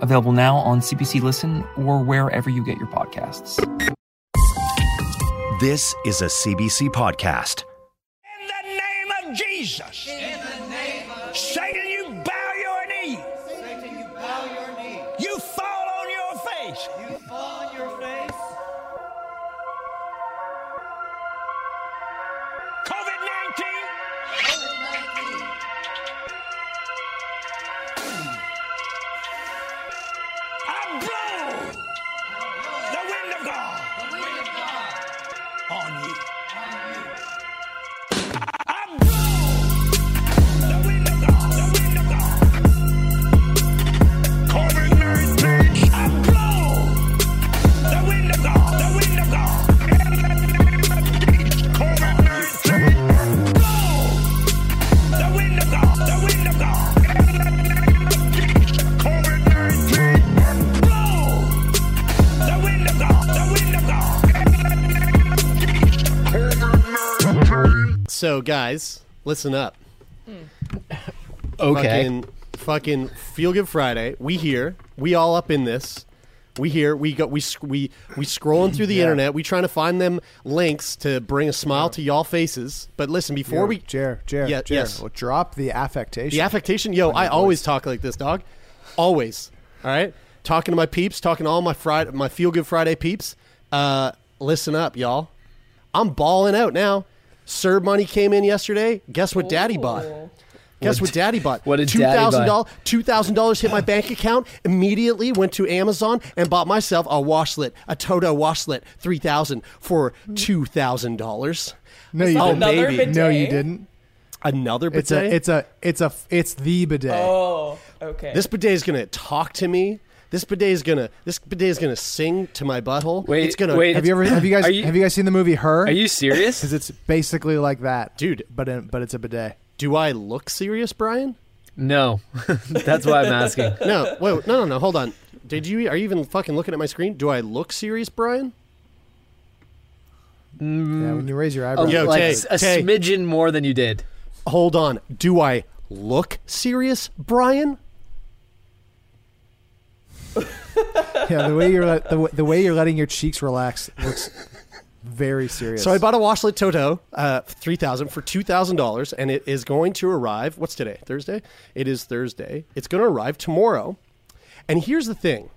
available now on CBC Listen or wherever you get your podcasts. This is a CBC podcast. In the name of Jesus. So, guys, listen up. Okay. Fucking, fucking Feel Good Friday. We here. We all up in this. We here. We go. We sc- we we scrolling through the Yeah. internet. We trying to find them links to bring a smile to y'all faces. But listen, before we Jer, Jer, Yeah, Jer, yes. well, drop the affectation. the affectation, yo, I always talk like this, dog. Always. All right. Talking to my peeps. Talking to all my Friday, my Feel Good Friday peeps. Uh, listen up, y'all. I'm balling out now. CERB money came in yesterday. Guess what Daddy bought? Guess what, Daddy bought? what did two Daddy thousand buy? dollars? Two thousand dollars hit my bank account. Immediately went to Amazon and bought myself a washlet, a Toto washlet, three thousand for two thousand dollars. no, you didn't. Another baby. bidet? No, you didn't. Another bidet. It's a, it's a, it's a, it's the bidet. Oh, okay. This bidet is gonna talk to me. This bidet is gonna. This bidet is gonna sing to my butthole. Wait, it's gonna. wait. have you ever, have you guys, you- have you guys seen the movie Her? Are you serious? Because it's basically like that, Dude. But in, but it's a bidet. Do I look serious, Brian? no. That's why I'm asking. No. Wait. No. No. No. Hold on. Did you? Are you even fucking looking at my screen? Do I look serious, Brian? Yeah, when you raise your mm, A, eyebrow. Yo, like Tay, s- a Tay. smidgen more than you did. Hold on. Do I look serious, Brian? yeah, the way you're let- the, the way you're letting your cheeks relax looks very serious. So I bought a washlet Toto, uh, three thousand for two thousand dollars, and it is going to arrive. What's today? Thursday. It is Thursday. It's going to arrive tomorrow. And here's the thing: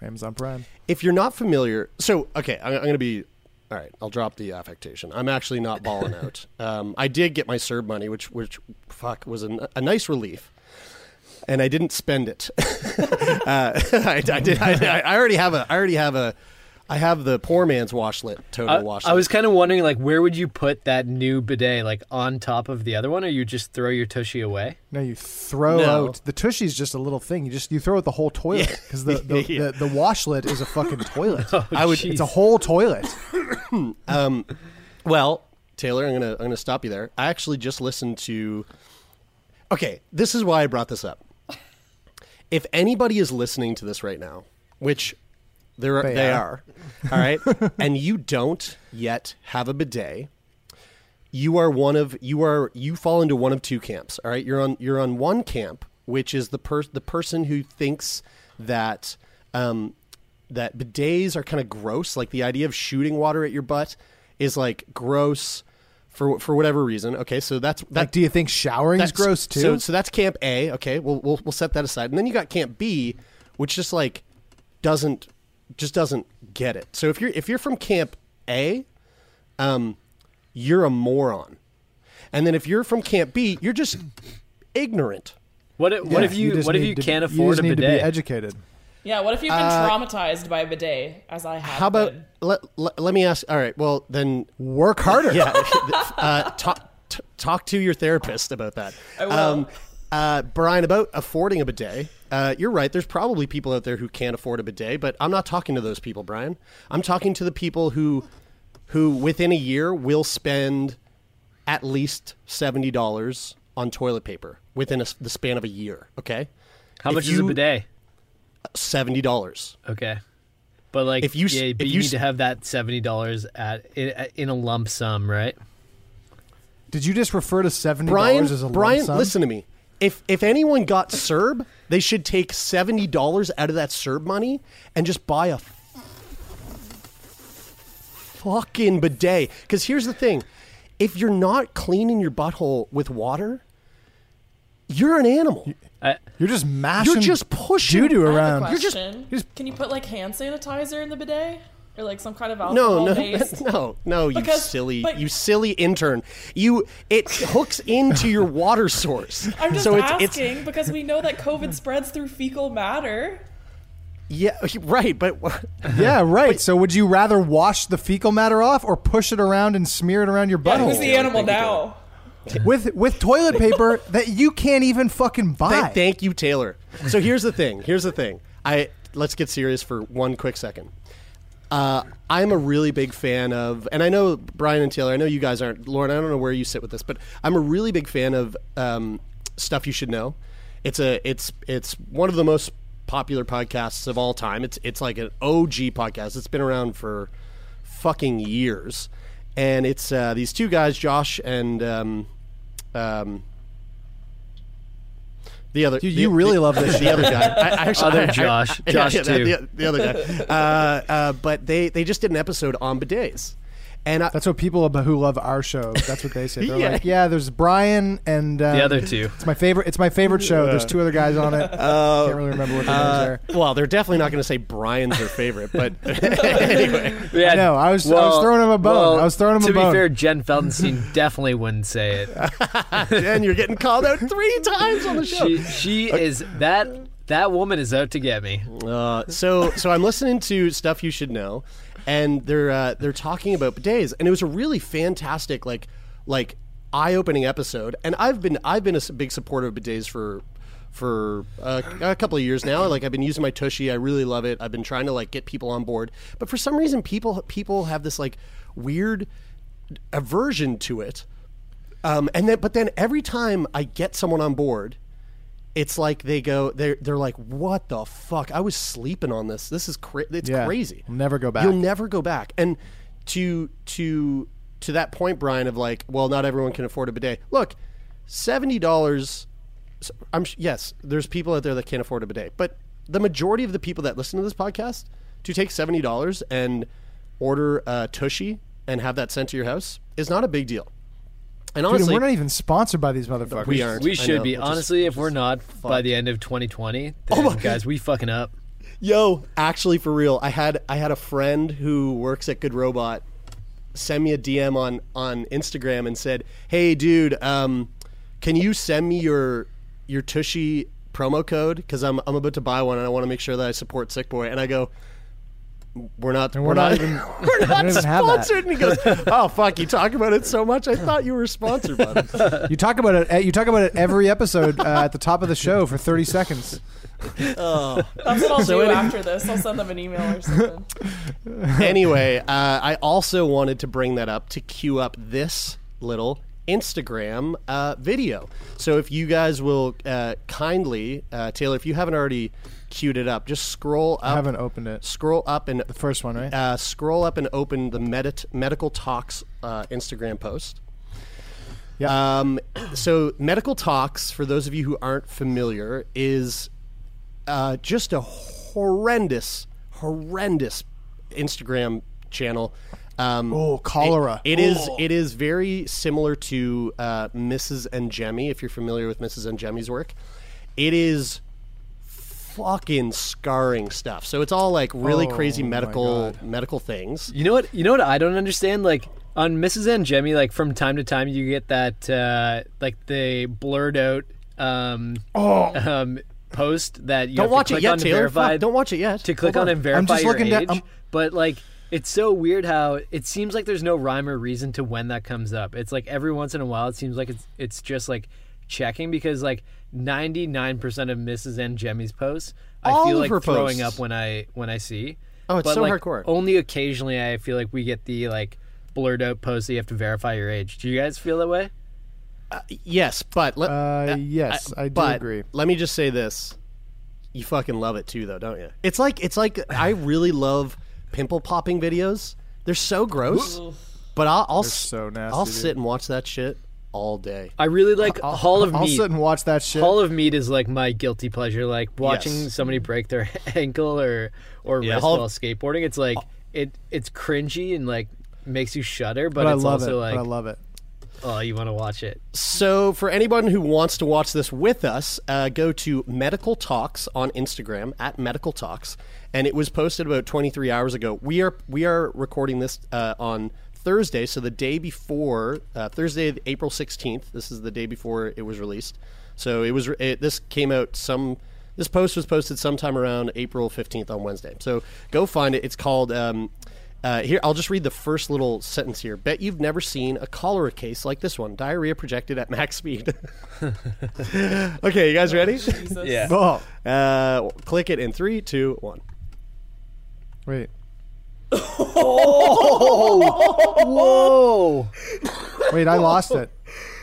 Amazon Prime. if you're not familiar, so okay, I'm, I'm going to be. All right, I'll drop the affectation. I'm actually not balling out. Um, I did get my CERB money, which, which, fuck, was a, a nice relief, and I didn't spend it. uh, I, I did. I, I already have a. I already have a. I have the poor man's washlet, total I, washlet. I was kind of wondering, like, where would you put that new bidet? Like on top of the other one, or you just throw your tushy away? No, you throw No. out the tushy's just a little thing. You just you throw out the whole toilet Yeah. because the the, Yeah. the the washlet is a fucking toilet. I would- It's a whole toilet. Um, well, Taylor, I'm gonna I'm gonna stop you there. I actually just listened to. Okay, this is why I brought this up. If anybody is listening to this right now, which there are, They they, are. are, all right, and you don't yet have a bidet, you are one of you are you fall into one of two camps. All right, you're on you're on one camp, which is the per, the person who thinks that um, that bidets are kind of gross. Like the idea of shooting water at your butt is like gross for for whatever reason. Okay, so that's that. Like, do you think showering is gross too? So so that's camp A. Okay, we'll we'll we'll set that aside, and then you got camp B, which just like doesn't just doesn't get it. So if you're if you're from camp A, um, you're a moron, and then if you're from camp B, you're just ignorant. What if, what if you, just what if need you can't you afford just a need bidet? to be educated. Yeah, what if you've been Uh, traumatized by a bidet, as I have How about been? let, let let me ask? All right, well then Work harder. yeah, uh, talk t- talk to your therapist about that. I will. Um, Uh, Brian, about affording a bidet, uh, you're right. There's probably people out there who can't afford a bidet, but I'm not talking to those people, Brian. I'm talking to the people who, who within a year will spend at least seventy dollars on toilet paper within a s the span of a year. Okay, How If much is a you- bidet? Seventy dollars. Okay. But like, If you s- yeah, if you, you need s- to have that seventy dollars at in, in a lump sum, right? Did you just refer to seventy Brian, dollars as a lump Brian, sum? listen to me. If if anyone got CERB, they should take seventy dollars out of that CERB money and just buy a fucking bidet. Because here's the thing: if you're not cleaning your butthole with water, you're an animal. I, You're just mashing. You're just pushing doo doo I have a around. You're just- you're just- Can you put like hand sanitizer in the bidet, or like some kind of No, alcohol no, based? no, no! You Because- silly, but- you silly intern! You it hooks into your water source. I'm just so asking it's because we know that COVID spreads through fecal matter. yeah, right. But Yeah, right. So would you rather wash the fecal matter off or push it around and smear it around your Yeah, butthole? who's the animal now? With with toilet paper that you can't even fucking buy? Th- thank you, Taylor. So here's the thing. Here's the thing. I let's get serious for one quick second. Uh, I'm a really big fan of, and I know Brian and Taylor. I know you guys aren't. Lauren, I don't know where you sit with this, but I'm a really big fan of um, stuff you should know. It's a it's it's one of the most popular podcasts of all time. It's it's like an OG podcast. It's been around for fucking years, and it's uh, these two guys, Josh and um, um, the other. You- the- you really the- love this The other guy, I, I actually, Other I- I- Josh. yeah, Josh yeah, too. The, the other guy, uh, uh, but they they just did an episode on bidets, and I, That's what people who love our show. That's what they say. They're Yeah. like, yeah, there's Brian and um, The other two. It's my favorite. It's my favorite show. There's two other guys on it. i Can't really remember what their names uh, are. well, they're definitely not going to say Brian's their favorite, but anyway, Yeah, know, I was- I was throwing him a bone. well, I was throwing him a bone. to bone. be fair, Jen Feldenstein definitely wouldn't say it. Jen, you're getting called out three times on the show. She she is that that woman is out to get me. Uh, so so I'm listening to stuff you should know, and they're uh, they're talking about bidets, and it was a really fantastic like like eye opening episode. And I've been I've been a big supporter of bidets for for uh, a couple of years now. Like I've been using my Tushy, I really love it. I've been trying to like get people on board, but for some reason people people have this like weird aversion to it. Um, and then, but then every time I get someone on board, it's like they go, they're they're like, "What the fuck? I was sleeping on this. This is cra- it's Yeah. crazy. I'll never go back." You'll never go back." And to to to that point, Brian, of like, well, not everyone can afford a bidet. Look, seventy dollars. I'm yes, there's people out there that can't afford a bidet, but the majority of the people that listen to this podcast to take seventy dollars and order a tushy and have that sent to your house is not a big deal. And Dude, and we're not even sponsored by these motherfuckers. we aren't. We should know, be. which is- Honestly, if we're not by the end of 2020, then guys, we fucking up. Yo, actually, for real, I had I had a friend who works at Good Robot send me a DM on on Instagram and said, "Hey, dude, um, can you send me your your Tushy promo code? Because I'm I'm about to buy one and I want to make sure that I support Sick Boy." And I go. We're not. We're, we're not. not even- we're not even sponsored. And he goes, "Oh fuck! You talk about it so much. I thought you were sponsored by this." You talk about it. eh, You talk about it every episode uh, at the top of the show for 30 seconds. Oh. That's what I'll So do any- after this. I'll send them an email or something. anyway, uh, I also wanted to bring that up to cue up this little Instagram uh, video. So if you guys will uh, kindly, uh, Taylor, if you haven't already queued it up, just scroll up. I haven't opened it. Scroll up and The first one, right? uh, scroll up and open the Medit- Medical Talks uh, Instagram post. Yeah. Um, so Medical Talks, for those of you who aren't familiar, is uh, just a horrendous, horrendous Instagram channel. Um, Oh, cholera. It, it is. Oh. It is very similar to uh, Mrs. Angemi. If you're familiar with Mrs. Angemi's work, it is fucking scarring stuff. So it's all like really Oh, crazy medical medical things. You know what? You know what I don't understand? Like on Mrs. Angemi, like from time to time, you get that uh, like the blurred out um, um, post that you Don't watch it yet, on Taylor. verify. Don't watch it yet. to click Hold on, and verify I'm just your looking age. down- but like, it's so weird how it seems like there's no rhyme or reason to when that comes up. It's like every once in a while, it seems like it's it's just like checking because like ninety nine percent of Mrs. Angemi's posts, I feel of like her throwing posts. up when I when I see. Oh, it's but, so like, hardcore. Only occasionally, I feel like we get the like blurred out posts that you have to verify your age. Do you guys feel that way? Yes, but let, Uh, yes, I do but agree. Let me just say this: you fucking love it too, though, don't you? It's like it's like I really love pimple popping videos. They're so gross, but I'll I'll, so nasty, I'll dude. sit and watch that shit all day. I really like Hall of I'll Meat. sit and watch that shit. Hall of Meat is like my guilty pleasure. Like watching Yes. somebody break their ankle or or Yeah, wrist Hall while skateboarding. It's like it it's cringy and like makes you shudder, but, but I love also it. like but I love it. oh, you want to watch it. So, for anyone who wants to watch this with us, uh, go to Medical Talks on Instagram at Medical Talks, and it was posted about 23 hours ago. We are we are recording this uh, on Thursday, so the day before uh, Thursday, April 16th. This is the day before it was released. So it was it, this came out some. This post was posted sometime around April 15th on Wednesday. So go find it. It's called. Um, uh, here, I'll just read the first little sentence here. Bet you've never seen a cholera case like this one. Diarrhea projected at max speed. okay, you guys ready? Jesus. Yeah. Oh, Uh, click it in three, two, one. wait. Whoa! Wait, I lost it.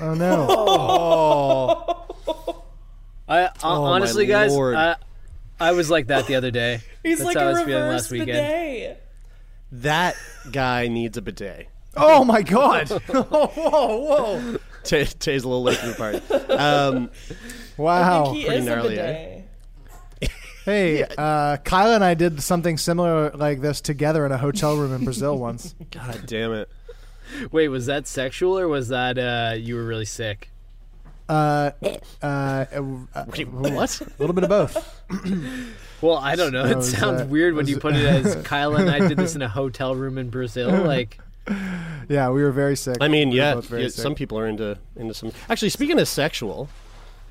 Oh no. Oh, I uh, Oh, honestly, guys, I, I was like that the other day. He's That's like how I a was feeling reverse last weekend. bidet. that guy needs a bidet. Oh my god. oh, whoa, whoa. Tay, Tay's a little late to the party. Um, I Wow. think he pretty is a gnarly, eh? bidet. Hey, uh, Kyla and I did something similar like this together in a hotel room in Brazil once. God damn it! Wait, was that sexual or was that uh, you were really sick? Uh, uh, uh, Wait, what? a little bit of both. Well, I don't know. It It is sounds that- weird when was you put it as Kyle and I did this in a hotel room in Brazil. Like, Yeah, we were very sick. I mean, We yeah, yeah, sick. some people are into into some. Actually, speaking of sexual,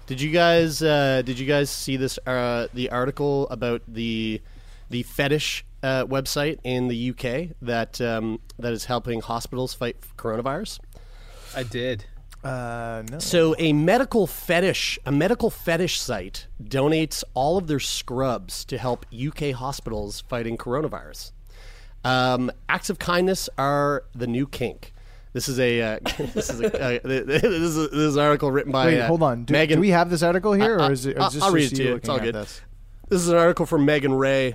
did you guys uh, did you guys see this uh, the article about the the fetish uh, website in the UK that um, that is helping hospitals fight coronavirus? I did. Uh, no. So a medical fetish a medical fetish site donates all of their scrubs to help UK hospitals fighting coronavirus. Um, acts of kindness are the new kink. This is a uh, this is a uh, this is a, this is an article written by Wait, uh, hold on. Do, Megan. do we have this article here, or is it, or is this I'll read it to you. It's all good. This? This is an article from Megan Ray,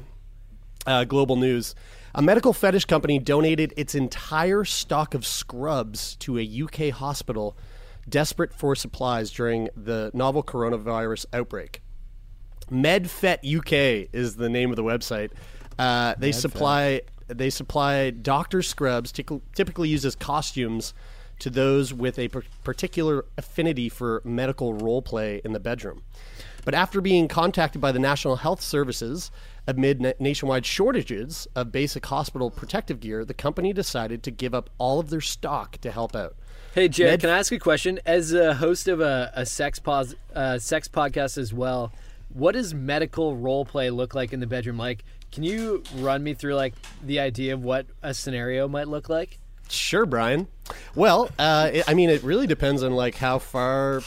uh, Global News. A medical fetish company donated its entire stock of scrubs to a UK hospital desperate for supplies during the novel coronavirus outbreak. MedFet UK is the name of the website. Uh, they supply they supply doctor scrubs, typically used as costumes, to those with a par- particular affinity for medical role play in the bedroom. But after being contacted by the National Health Services amid na- nationwide shortages of basic hospital protective gear, the company decided to give up all of their stock to help out. Hey, Jared, Med- can I ask a question? As a host of a, a sex pos, uh, sex podcast as well, what does medical role play look like in the bedroom? Like, can you run me through like the idea of what a scenario might look like? Sure, Brian. Well, uh, it, I mean, it really depends on like how far,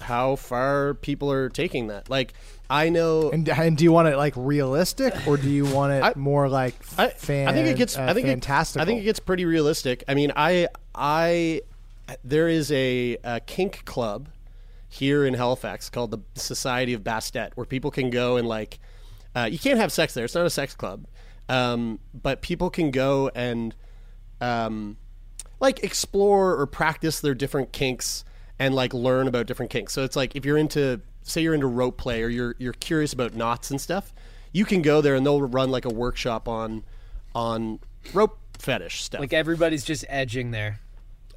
how far people are taking that. Like, I know. And, and do you want it like realistic, or do you want it I- more like I, fan? I think it gets. uh, I think fantastical. It, I think it gets pretty realistic. I mean, I, I, there is a, a kink club here in Halifax called the Society of Bastet, where people can go and like, uh, you can't have sex there. It's not a sex club, um, but people can go and, um, like explore or practice their different kinks and like learn about different kinks. So it's like if you're into, say, you're into rope play or you're you're curious about knots and stuff, you can go there and they'll run like a workshop on on rope fetish stuff. Like everybody's just edging there.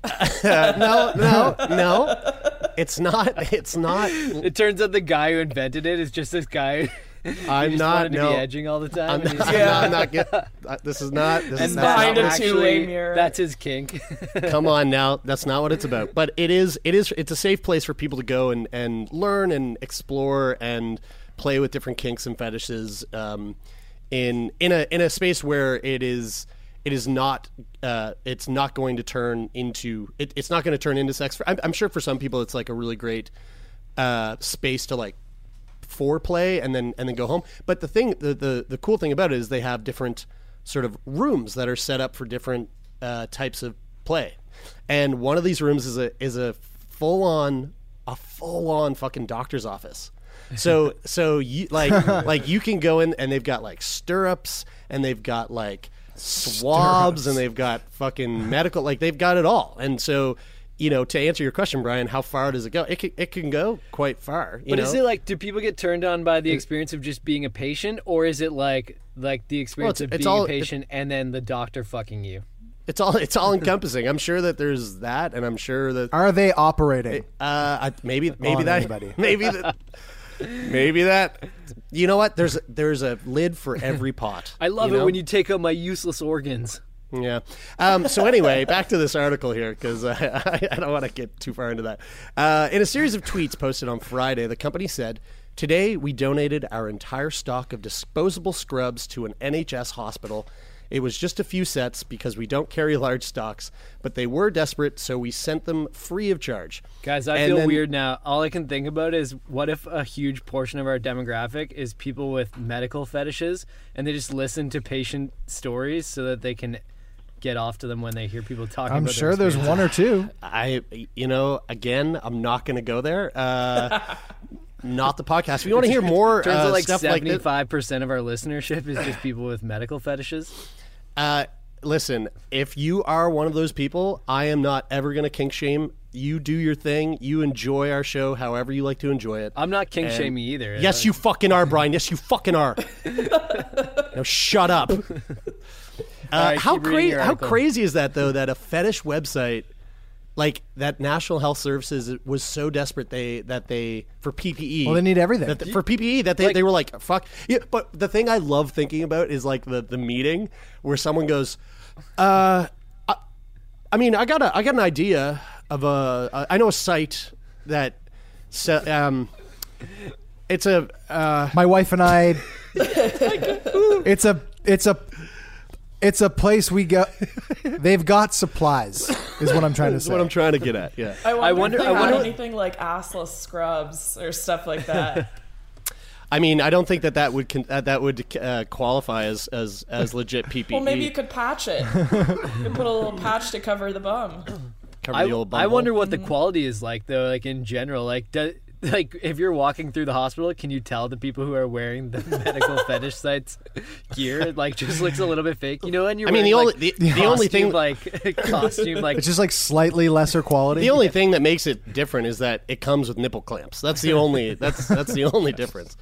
no, no, no. It's not. It's not. It turns out the guy who invented it is just this guy. I'm just not. to No, be edging all the time. I'm not. he's- I'm not, I'm not get, uh, this is not. This and not. behind that's a two-way mirror. That's his kink. Come on now, that's not what it's about. But it is. It is. It's a safe place for people to go and and learn and explore and play with different kinks and fetishes. Um, in in a in a space where it is it is not uh, it's not going to turn into it, it's not going to turn into sex. For, I'm, I'm sure for some people it's like a really great uh, space to like foreplay and then and then go home. But the thing, the the, the cool thing about it is they have different sort of rooms that are set up for different uh, types of play. And one of these rooms is a is a full on a full on fucking doctor's office. So so you like like you can go in and they've got like stirrups and they've got like swabs and they've got fucking medical like they've got it all. And so you know, to answer your question, Brian, how far does it go? It can, it can go quite far. You But know? is it like do people get turned on by the experience of just being a patient, or is it like like the experience it's- of it's being all- a patient and then the doctor fucking you? It's all it's all encompassing. I'm sure that there's that, and I'm sure that Are they operating? uh, I, maybe maybe On that anybody. maybe that maybe that. You know what? There's there's a lid for every pot. I love you it know? when you take out my useless organs. Yeah. Um, so anyway, back to this article here because I, I don't want to get too far into that. Uh, in a series of tweets posted on Friday, the company said, "Today we donated our entire stock of disposable scrubs to an NHS hospital." It was just a few sets because we don't carry large stocks, but they were desperate, so we sent them free of charge. Guys, I And feel then- weird now. All I can think about is what if a huge portion of our demographic is people with medical fetishes and they just listen to patient stories so that they can get off to them when they hear people talking about it. I'm about sure their there's one or two. I, you know, again, I'm not going to go there. Uh, not the podcast. If you want to hear more Turns uh, out like stuff like this, seventy-five percent of our listenership is just people with medical fetishes. Uh, listen, if you are one of those people, I am not ever going to kink shame. You do your thing. You enjoy our show however you like to enjoy it. I'm not kink And- shaming either. Yes, you fucking are, Brian. Yes, you fucking are. now shut up. Uh, right, how keep crazy? How crazy is that though? That a fetish website, like that, National Health Services was so desperate they that they for PPE. Well, they need everything. That for PPE that they, they were like fuck. Yeah, but the thing I love thinking about is like the the meeting where someone goes, uh, I, I mean, I got a I got an idea of a I know a site that, se- um, it's a uh, My wife and I. it's a it's a it's a place we go. They've got supplies. Is what I'm trying to say. is say. what I'm trying to get at. Yeah. I wonder, I wonder- if they I had wonder- anything like assless scrubs or stuff like that. I mean, I don't think that that would con- uh, that would uh, qualify as as as legit PPE. well, maybe you could patch it. you could put a little patch to cover the bum. cover I, the old I bumhole. wonder what the quality is like though, like in general. Like, do, like if you're walking through the hospital, can you tell the people who are wearing the medical fetish sites gear It, like just looks a little bit fake? You know, and you're I mean, the wearing, only like, the, the only thing like costume like It's just like slightly lesser quality. the only thing that makes it different is that it comes with nipple clamps. That's the only that's that's the only difference.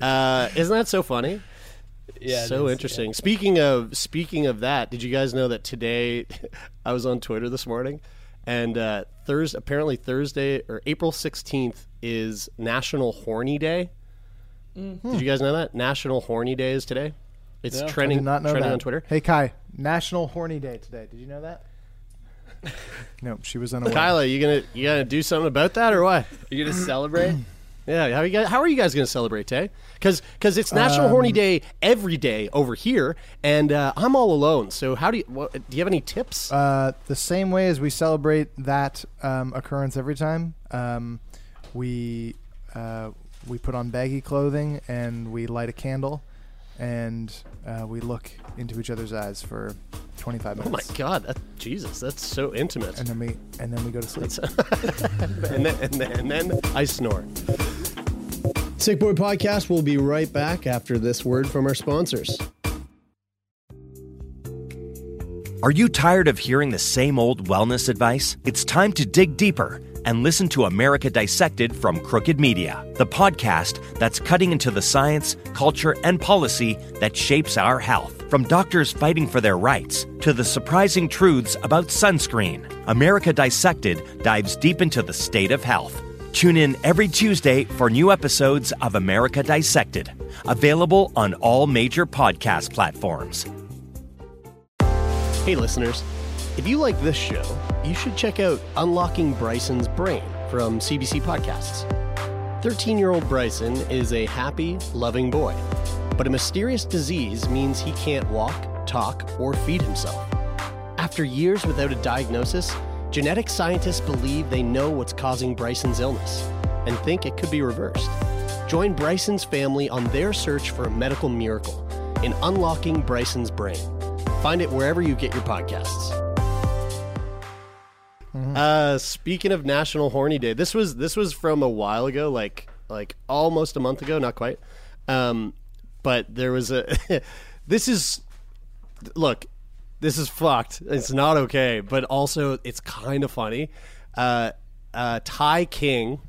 Uh, isn't that so funny? yeah, so is, interesting. Speaking of speaking of that, did you guys know that today I was on Twitter this morning, and uh, Thursday apparently Thursday or April sixteenth is National Horny Day. Did you guys know that National Horny Day is today? It's I trending not know trending that. on Twitter. Hey Kai, National Horny Day today. Did you know that? no, she was unaware. Kyla, you gonna you gonna do something about that or what? Are You're gonna celebrate. Yeah, how you guys? How are you guys going to celebrate, Tay? Because it's National Horny Um, Day every day over here, and uh, I'm all alone. So how do you? What, do you have any tips? Uh, the same way as we celebrate that um, occurrence every time, um, we uh, we put on baggy clothing and we light a candle, and uh, we look into each other's eyes for 25 minutes. oh my. God, that, Jesus, that's so intimate. And then we and then we go to sleep. and, then, and, then, and then I snore. Sick Boy Podcast will be right back after this word from our sponsors. Are you tired of hearing the same old wellness advice? It's time to dig deeper and listen to America Dissected from Crooked Media, the podcast that's cutting into the science, culture, and policy that shapes our health. From doctors fighting for their rights to the surprising truths about sunscreen, America Dissected dives deep into the state of health. Tune in every Tuesday for new episodes of America Dissected, available on all major podcast platforms. Hey, listeners, if you like this show, you should check out Unlocking Bryson's Brain from CBC Podcasts. 13 year old Bryson is a happy, loving boy, but a mysterious disease means he can't walk, talk, or feed himself. After years without a diagnosis, genetic scientists believe they know what's causing Bryson's illness. and think it could be reversed. Join Bryson's family on their search for a medical miracle in unlocking Bryson's brain. Find it wherever you get your podcasts. Uh, speaking of National Horny Day, this was this was from a while ago, like like almost a month ago, not quite. Um, but there was a. this is look, this is fucked. It's not okay, but also it's kind of funny. Uh, uh, Ty King.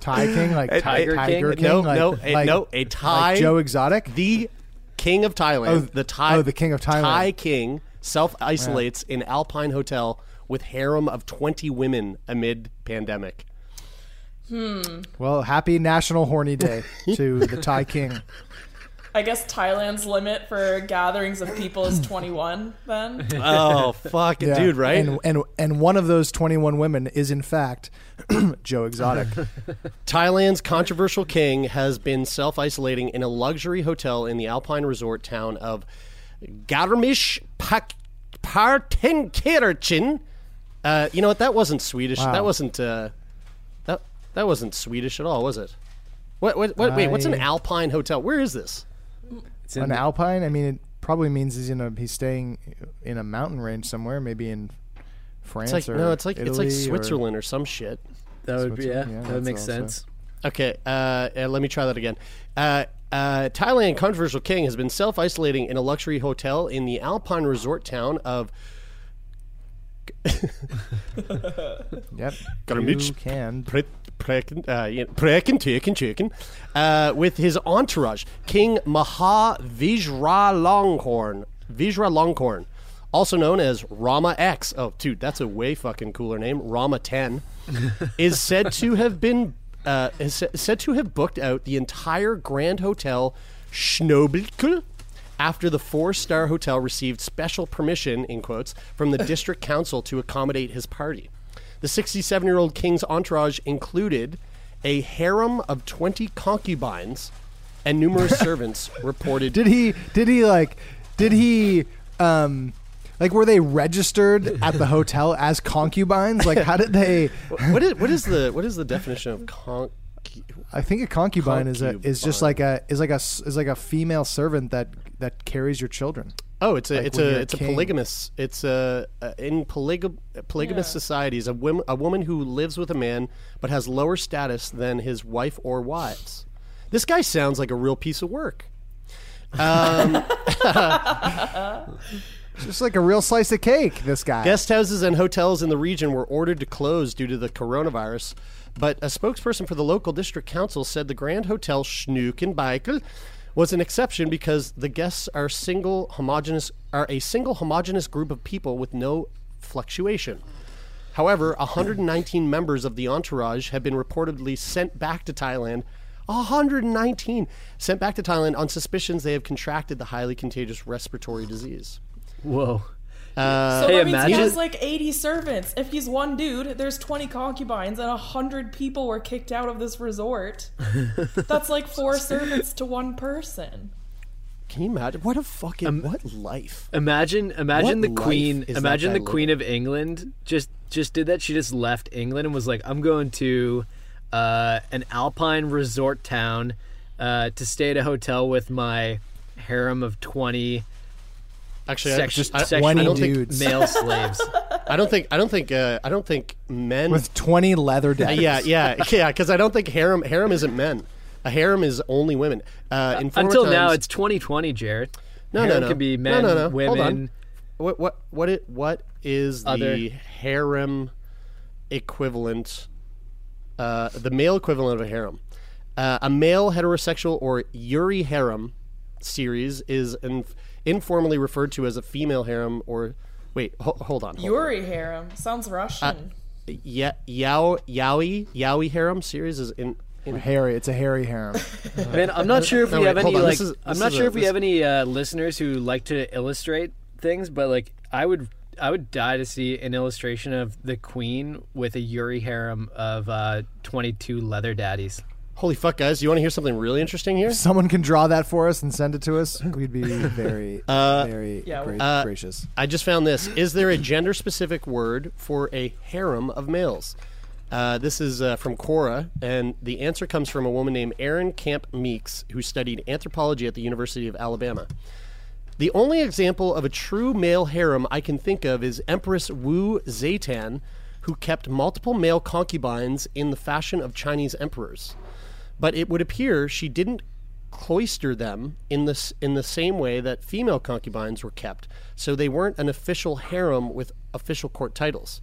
Ty King, like A- Ti- a- Tiger King, No, like, no, a, like- no, a Thai. like Joe Exotic, the king of Thailand. Oh, the Thai. oh, the king of Thailand. Thai king self isolates in Alpine hotel with harem of twenty women amid pandemic. Hmm. Well, happy National Horny Day to the Thai King. I guess Thailand's limit for gatherings of people is 21 then. Oh fuck, Yeah, dude! Right? And, and and one of those twenty one women is in fact Joe Exotic. Thailand's controversial king has been self isolating in a luxury hotel in the Alpine resort town of Garmisch Pak- Partenkirchen. Uh, you know what? That wasn't Swedish. Wow. That wasn't. Uh, that that wasn't Swedish at all, was it? What? what, what wait, what's an Alpine hotel? Where is this? An Alpine. I mean, it probably means he's in a he's staying in a mountain range somewhere, maybe in France It's like or no, it's like it's like Italy or- Switzerland or, some shit. That would be yeah. Yeah, that would make also- sense. Okay, uh, let me try that again. Uh, uh, Thailand controversial king has been self isolating in a luxury hotel in the Alpine resort town of. Yep. Garmisch You can. Pre- Preken, uh, Teken, Chicken, uh, with his entourage, King Maha Vijra Longhorn, also known as Rama X. Oh, dude, that's a way fucking cooler name. Rama 10 is said to have been uh, is said to have booked out the entire Grand Hotel Schnobelkel after the four-star hotel received special permission in quotes from the district council to accommodate his party. The 67-year-old king's entourage included a harem of 20 concubines and numerous servants reported Did he? Did he like? Did he? Um, like, were they registered at the hotel as concubines? Like, how did they? what is what is the what is the definition of conc I think a concubine, is a is just like a is like a is like a female servant that that carries your children. Oh, it's a Like it's a you're a it's a king. polygamous. It's a, a in polygam, polygamous Yeah. societies a woman a woman who lives with a man but has lower status than his wife or wives. This guy sounds like a real piece of work. Um, Just like a real slice of cake. This guy. Guest houses and hotels in the region were ordered to close due to the coronavirus, but a spokesperson for the local district council said the Grand Hotel Schnuckenbeikel was an exception because the guests are single homogeneous are a single homogenous group of people with no fluctuation. However, 119 members of the entourage have been reportedly sent back to Thailand. 119 sent back to Thailand on suspicions they have contracted the highly contagious respiratory disease. Whoa. Uh, So Hey, that means he has like 80 servants. If he's one dude, there's 20 concubines and 100 people were kicked out of this resort. That's like four servants to one person. Can you imagine what a fucking what life? Imagine, imagine What the queen. Imagine the queen of England just just did that. She just left England and was like, "I'm going to uh, an alpine resort town uh, to stay at a hotel with my harem of twenty Actually, I, just I, sexual I don't think dudes. male slaves." I don't think I don't think uh, I don't think men. with twenty leather decks. yeah, yeah, yeah. Because I don't think harem harem isn't men. A harem is only women. Uh, in former Until now, it's 2020, Jared. no, harem no, no. could be men, no, no. Hold women. on. What what what it what is Other. the harem equivalent? Uh, the male equivalent of a harem. Uh, a male heterosexual or Yuri harem series is inf- informally referred to as a female harem or wait, ho- hold on. hold on. Yuri harem sounds Russian. Yeah, Yao Yowie Yowie harem series is in. in Harry. It's a hairy harem. Man, I'm not sure if No, we wait, have any on. like. Is- I'm not sure a- if we this- have any uh, listeners who like to illustrate things, but like I would, I would die to see an illustration of the queen with a Yuri harem of uh, 22 leather daddies. Holy fuck, guys! You want to hear something really interesting here? If someone can draw that for us and send it to us, we'd be very, very Yeah, gra- uh, gracious. I just found this. Is there a gender-specific word for a harem of males? Uh, this is uh, from Quora, and the answer comes from a woman named Erin Camp Meeks, who studied anthropology at the University of Alabama. The only example of a true male harem I can think of is Empress Wu Zetian, who kept multiple male concubines in the fashion of Chinese emperors. But it would appear she didn't cloister them in this in the same way that female concubines were kept, so they weren't an official harem with official court titles.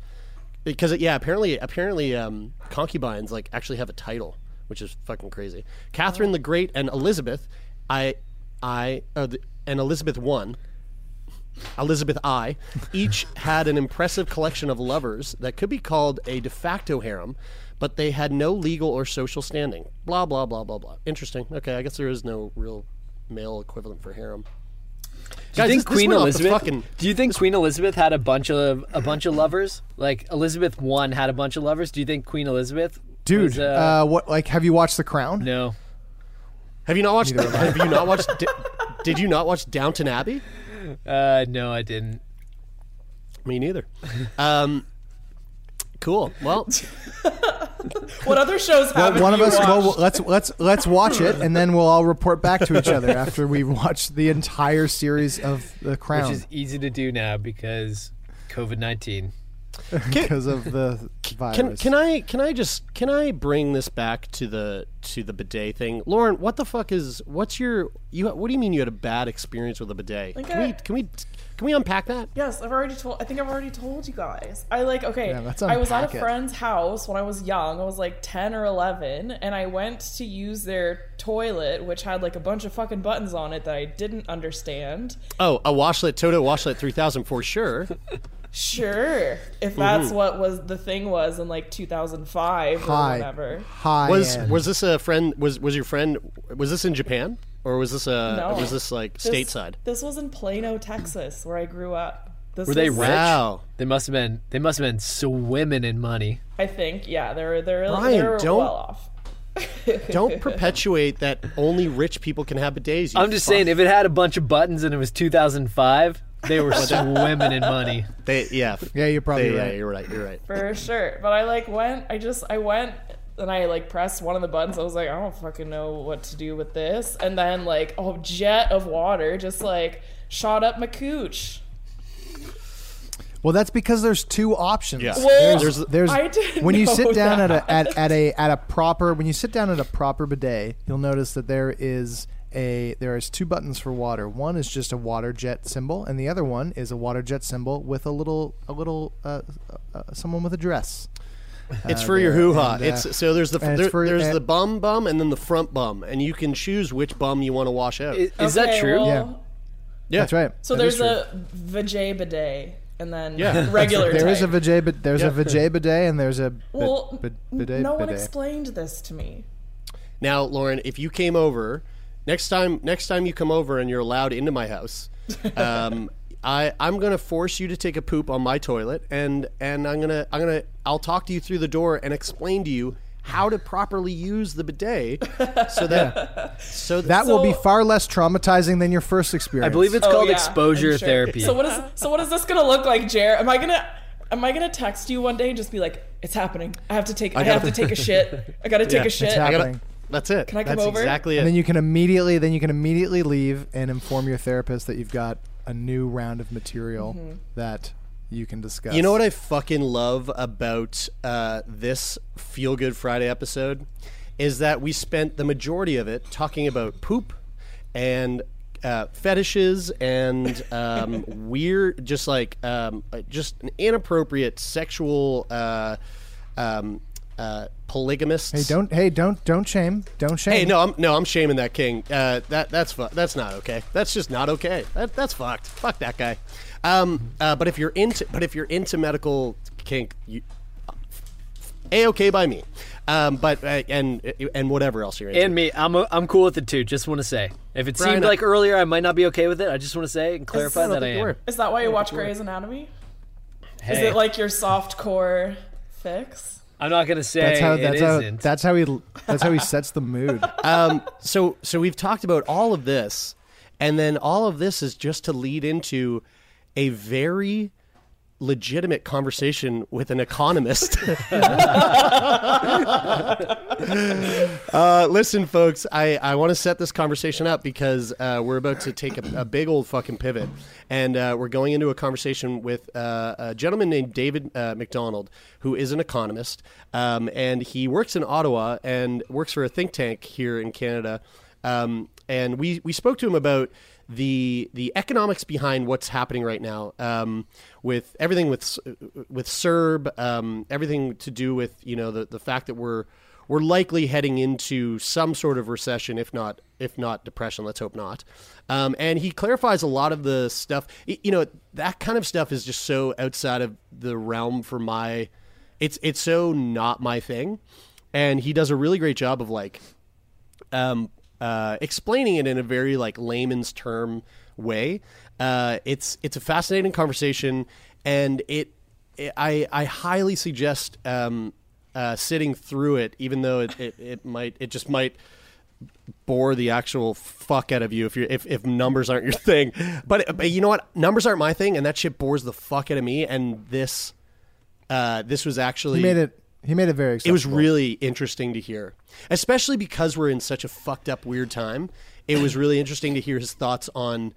Because yeah, apparently apparently um, concubines like actually have a title, which is fucking crazy. Catherine the Great and Elizabeth, I, I, uh, the, and Elizabeth one, Elizabeth I, each had an impressive collection of lovers that could be called a de facto harem, but they had no legal or social standing. Blah blah blah blah blah. Interesting. Okay, I guess there is no real male equivalent for harem. Do you Guys, think this- this Queen went off the Elizabeth? fucking- Do you think Queen Elizabeth had a bunch of a bunch of lovers? Like Elizabeth one had a bunch of lovers. Do you think Queen Elizabeth? Dude, was, uh, uh, what like have you watched The Crown? no. Have you not watched? Neither have Have you not watched? Di- did you not watch Downton Abbey? Uh, no, I didn't. Me neither. Um, cool. Well, What other shows Well, haven't one of you us. watched? Well, let's let's let's watch it, and then we'll all report back to each other after we watch the entire series of The Crown Which is easy to do now because COVID nineteen. Because of the virus. can can I can I just can I bring this back to the to the bidet thing, Lauren? What the fuck is what's your you? What do you mean you had a bad experience with a bidet? Like Can we can we can we unpack that? Yes, I've already told. I think I've already told you guys. I like okay. Yeah, let's I was at unpack a it. friend's house when I was young. I was like ten or eleven, and I went to use their toilet, which had like a bunch of fucking buttons on it that I didn't understand. Oh, a washlet Toto washlet three thousand for sure. Sure, if that's Mm-hmm. what was the thing was in like 2005 or whatever. high was end. was this a friend? Was was your friend? Was this in Japan or was this a No. was this like This- stateside? This was in Plano, Texas, where I grew up. This Were they was- rich? Wow. They must have been. They must have been swimming in money. I think, yeah, they're they're Brian, they're don't- well off. Don't perpetuate that only rich people can have bidets. you I'm just fuck. saying, if it had a bunch of buttons and it was 2005, they were swimming in money. They, yeah, Yeah, you're probably they, right. Yeah, you're right. You're right. For sure. But I like went I just I went and I like pressed one of the buttons. I was like, I don't fucking know what to do with this. And then like a jet of water just like shot up my cooch. Well, that's because there's two options. Yeah. Well, There's, there's I didn't when you know sit down that. at a at, at a at a proper when you sit down at a proper bidet, you'll notice that there is a there is two buttons for water. One is just a water jet symbol, and the other one is a water jet symbol with a little a little uh, uh, someone with a dress. It's uh, for your hoo ha. uh, It's so there's the there, for- there's and- the bum bum and then the front bum, and you can choose which bum you want to wash out. Is, is that true? well, Yeah. yeah, That's right. So That is there's a vajay bidet and then Yeah. regular There is a type. vajay, but there's a Yeah. vajay bidet, and there's a Well, bid- bidet. no one bidet. explained this to me. Now, Lauren, if you came over next time, next time you come over and you're allowed into my house, um, I I'm gonna force you to take a poop on my toilet, and and I'm gonna I'm gonna I'll talk to you through the door and explain to you how to properly use the bidet, so that so That will be far less traumatizing than your first experience. I believe it's Oh, called yeah, exposure I'm sure. therapy. So what is so what is this gonna look like, Jer? Am I gonna am I gonna text you one day and just be like, it's happening. I have to take I, gotta- have to take a shit. I gotta take Yeah, a shit. it's I gotta, happening. That's it. Can I come that's over? exactly it. and then you can immediately then you can immediately leave and inform your therapist that you've got a new round of material Mm-hmm. that you can discuss. You know what I fucking love about uh, this Feel Good Friday episode is that we spent the majority of it talking about poop and uh, fetishes and um, weird, just like um, uh, just an inappropriate sexual uh, um, uh, polygamists. Hey, don't hey don't don't shame don't shame. Hey, no, I'm no, I'm shaming that king. Uh, that that's fu- that's not okay. That's just not okay. That that's fucked. Fuck that guy. Um, uh, but if you're into but if you're into medical kink, you a okay by me. Um, but uh, and and whatever else you're into. and me, I'm I'm cool with it too. Just want to say, if it Brian, seemed like earlier I might not be okay with it, I just want to say and clarify I that I am. were. Is that why you watch Grey's Anatomy? Is it like your soft core fix? I'm not gonna say that's how it that's how isn't. that's how he that's how he sets the mood. um, so so we've talked about all of this, and then all of this is just to lead into a very legitimate conversation with an economist. uh, listen, folks, I, I want to set this conversation up because uh, we're about to take a, a big old fucking pivot. And uh, we're going into a conversation with uh, a gentleman named David uh, MacDonald, who is an economist. Um, and he works in Ottawa and works for a think tank here in Canada. Um, and we, we spoke to him about the the economics behind what's happening right now um, with everything with with CERB, um, everything to do with you know the the fact that we're we're likely heading into some sort of recession, if not if not depression. Let's hope not. Um, and he clarifies a lot of the stuff. You know that kind of stuff is just so outside of the realm for my. It's it's so not my thing, and he does a really great job of like um, uh, explaining it in a very like layman's term way. Uh, it's it's a fascinating conversation, and it, it I I highly suggest um, uh, sitting through it, even though it, it, it might it just might bore the actual fuck out of you if you if, if numbers aren't your thing. But, but you know what? Numbers aren't my thing, and that shit bores the fuck out of me. And this uh, this was actually He made it. He made it very. Exciting. It was really interesting to hear, especially because we're in such a fucked up weird time. It was really interesting to hear his thoughts on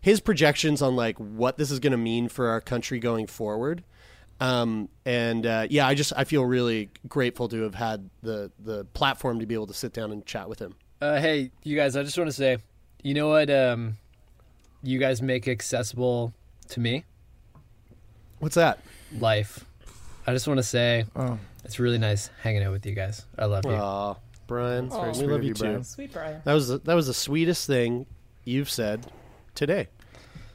his projections on like what this is going to mean for our country going forward. Um, and uh, yeah, I just I feel really grateful to have had the the platform to be able to sit down and chat with him. Uh, hey, you guys, I just want to say, you know what? Um, you guys make accessible to me What's that? life. I just want to say, Oh. It's really nice hanging out with you guys. I love you. Aw, Brian, Aw. we Sweet love of you you, too. Brian. Sweet Brian. That was the, that was the sweetest thing you've said today.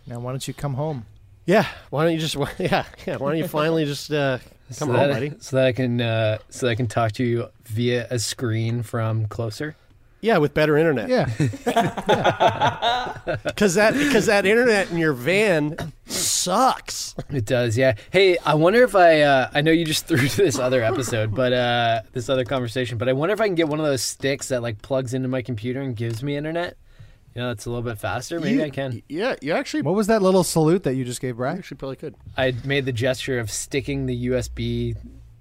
Now, why don't you come home? Yeah, why don't you just yeah yeah why don't you finally just uh, so come that, home, buddy? So that I can, uh, so that I can talk to you via a screen from closer. Yeah, with better internet. Yeah. because that because that internet in your van sucks. It does, yeah. Hey, I wonder if I, uh, I know you just threw to this other episode, but uh, this other conversation, but I wonder if I can get one of those sticks that like plugs into my computer and gives me internet. You know, it's a little bit faster. Maybe You- I can. Yeah, you actually What was that little salute that you just gave, you Brad? actually probably could. I made the gesture of sticking the USB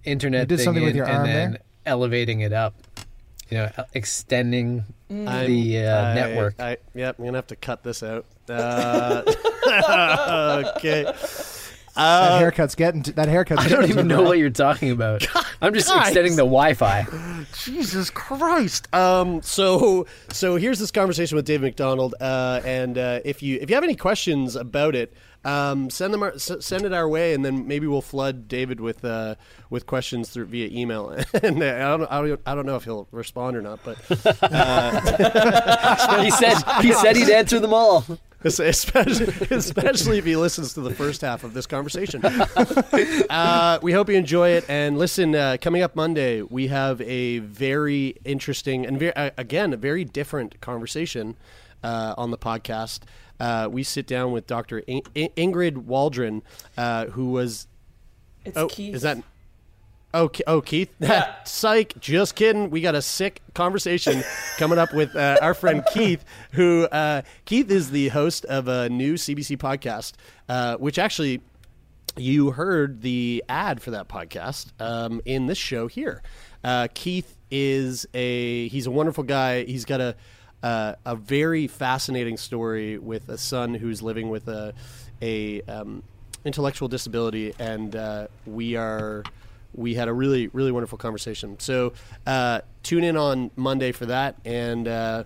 internet You did thing something with in your and arm then there? elevating it up. You know, e- extending I'm- the uh, I- network. I, yep, I'm gonna have to cut this out. Uh, okay. that Uh, haircut's getting. To, that haircut's. I don't even know what you're talking about. I'm just guys. extending the Wi-Fi. Jesus Christ. Um, so so here's this conversation with Dave MacDonald, uh, and uh, if you if you have any questions about it, um, send them our, s- send it our way, and then maybe we'll flood David with uh, with questions through via email. and uh, I don't, I don't I don't know if he'll respond or not, but he said he said he'd answer them all. especially especially if he listens to the first half of this conversation. uh, we hope you enjoy it. And listen, uh, coming up Monday, we have a very interesting and very, uh, again a very different conversation uh, on the podcast. Uh, we sit down with Dr. In- In- Ingrid Waldron, uh, who was It's oh Keith. is that. Oh, oh, Keith. Psych. Just kidding. We got a sick conversation coming up with uh, our friend Keith, who uh, Keith is the host of a new CBC podcast, uh, which actually you heard the ad for that podcast um, in this show here. Uh, Keith is a he's a wonderful guy. He's got a uh, a very fascinating story with a son who's living with a a um, intellectual disability, and uh, we are we had a really really wonderful conversation. So uh, tune in on Monday for that, and uh,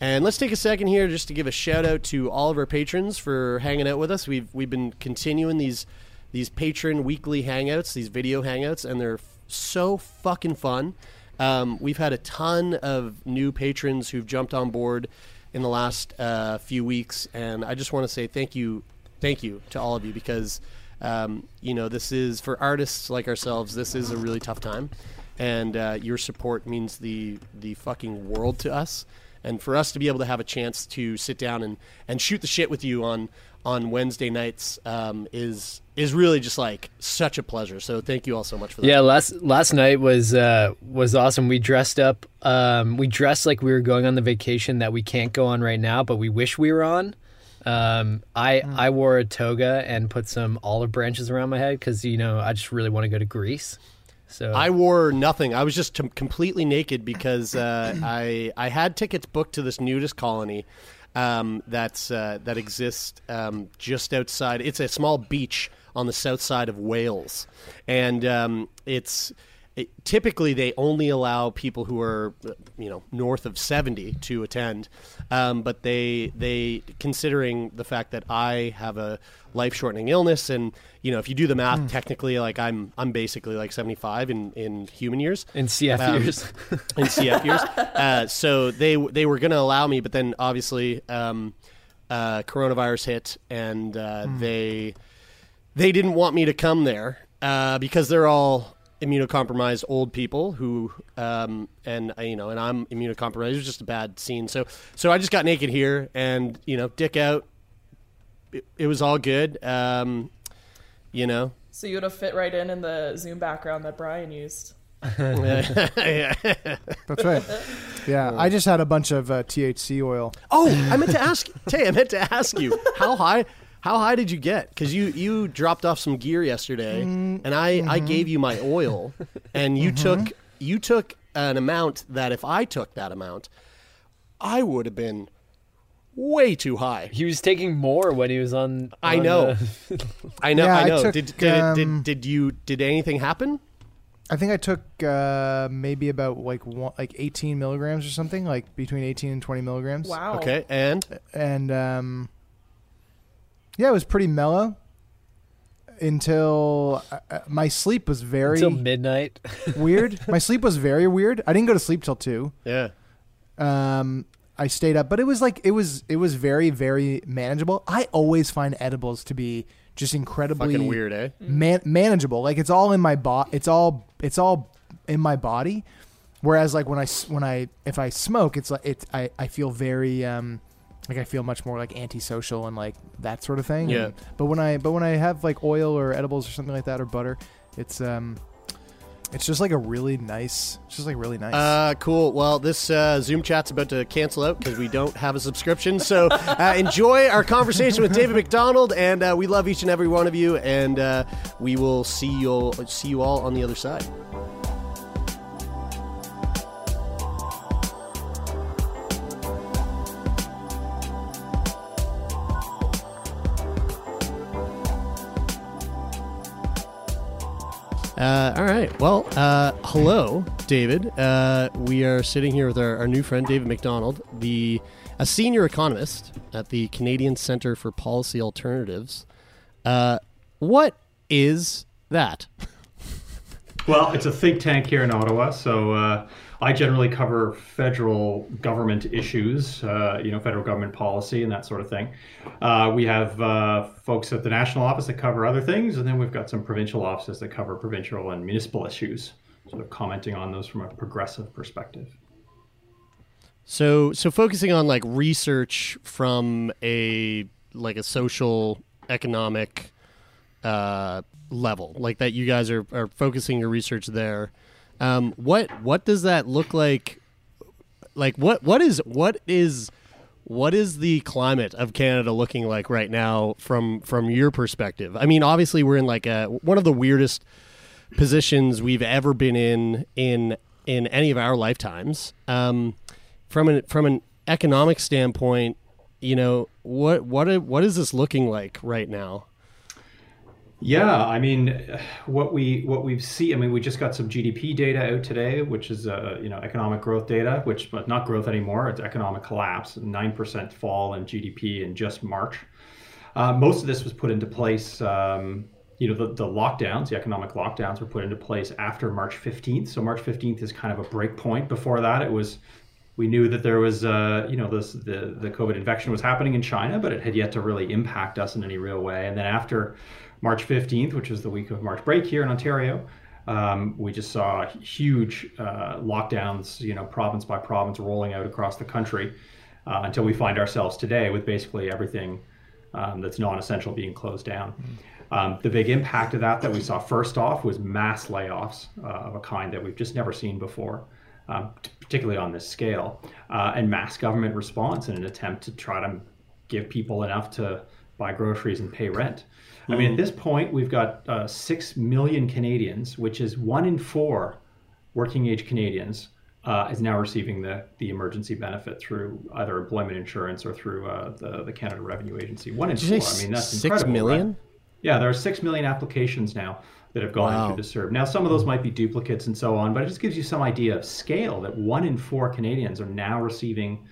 and let's take a second here just to give a shout out to all of our patrons for hanging out with us. We've we've been continuing these these patron weekly hangouts, these video hangouts, and they're so fucking fun. Um, we've had a ton of new patrons who've jumped on board in the last uh, few weeks, and I just want to say thank you, thank you to all of you because um, you know this is for artists like ourselves. This is a really tough time, and uh, your support means the the fucking world to us. And for us to be able to have a chance to sit down and, and shoot the shit with you on on Wednesday nights um, is is really just like such a pleasure. So thank you all so much for that. Yeah, last last night was uh, was awesome. We dressed up. Um, we dressed like we were going on the vacation that we can't go on right now, but we wish we were on. Um, I I wore a toga and put some olive branches around my head because you know I just really want to go to Greece. So I wore nothing. I was just t- completely naked because uh, I I had tickets booked to this nudist colony um, that's uh, that exists um, just outside. It's a small beach on the south side of Wales, and um, it's. It, typically, they only allow people who are, you know, north of seventy to attend. Um, but they they considering the fact that I have a life shortening illness, and you know, if you do the math, Hmm. technically, like I'm I'm basically like seventy five in in human years, In CF Um, years. in CF years. Uh, so they they were going to allow me, but then obviously um, uh, coronavirus hit, and uh, Hmm. they they didn't want me to come there uh, because they're all immunocompromised old people who um, and uh, you know and I'm immunocompromised. It was just a bad scene. So so I just got naked here and you know dick out. It, it was all good. Um, you know. So you would have fit right in in the Zoom background that Brian used. yeah. That's right. Yeah, I just had a bunch of uh, THC oil. Oh, I meant to ask Tay. I meant to ask you how high. How high did you get? Because you you dropped off some gear yesterday, and I I gave you my oil, and you took you took an amount that if I took that amount, I would have been way too high. He was taking more when he was on. I on, know. uh, I know. Yeah, I I know. took, did did, um, did did you did anything happen? I think I took uh, maybe about like one, like 18 milligrams or something, like between 18 and 20 milligrams. Wow. Okay, and And um, yeah, it was pretty mellow until uh, uh, my sleep was very until midnight. weird. My sleep was very weird. I didn't go to sleep till two. yeah, Um, I stayed up, but it was like it was it was very very manageable. I always find edibles to be just incredibly fucking weird, eh? man- manageable. Like it's all in my body. It's all it's all in my body. Whereas like when I when I if I smoke, it's like it's I I feel very um like I feel much more like antisocial and like that sort of thing. Yeah. And- but when I but when I have like oil or edibles or something like that or butter, it's um it's just like a really nice. It's just like really nice. Uh, cool. Well, this uh, Zoom chat's about to cancel out because we don't have a subscription. So uh, enjoy our conversation with David MacDonald, and uh, we love each and every one of you. And uh, we will see you all, see you all on the other side. Hello, David. Uh, we are sitting here with our, our new friend, David MacDonald, the a senior economist at the Canadian Center for Policy Alternatives. Uh, what is that? Well, it's a think tank here in Ottawa, so uh, I generally cover federal government issues, uh, you know, federal government policy and that sort of thing. Uh, we have uh, folks at the national office that cover other things, and then we've got some provincial offices that cover provincial and municipal issues, sort of commenting on those from a progressive perspective. So, so focusing on like research from a like a social economic uh, level, like that, you guys are, are focusing your research there. Um, what what does that look like? Like what what is what is what is the climate of Canada looking like right now from from your perspective? I mean, obviously we're in like a one of the weirdest positions we've ever been in in in any of our lifetimes. Um, from an from an economic standpoint, you know what what what is this looking like right now? Yeah, I mean, what we what we've seen. I mean, we just got some GDP data out today, which is uh, you know economic growth data, which but not growth anymore. It's economic collapse, nine percent fall in GDP in just March. Uh, most of this was put into place. Um, you know, the, the lockdowns, the economic lockdowns, were put into place after March 15th. So March 15th is kind of a break point. Before that, it was we knew that there was, uh, you know, this the the COVID infection was happening in China, but it had yet to really impact us in any real way. And then after March 15th, which was the week of March break here in Ontario, um, we just saw huge uh, lockdowns, you know, province by province, rolling out across the country uh, until we find ourselves today with basically everything um, that's non-essential being closed down. Um, the big impact of that that we saw first off was mass layoffs uh, of a kind that we've just never seen before, um, t- particularly on this scale, uh, and mass government response in an attempt to try to give people enough to buy groceries and pay rent. I mean, at this point, we've got uh, six million Canadians, which is one in four working age Canadians, uh, is now receiving the, the emergency benefit through either employment insurance or through uh, the, the Canada Revenue Agency. One in Did four. I mean, that's six incredible. million? Right? Yeah, there are six million applications now that have gone Wow. through the CERB. Now, some of those might be duplicates and so on, but it just gives you some idea of scale that one in four Canadians are now receiving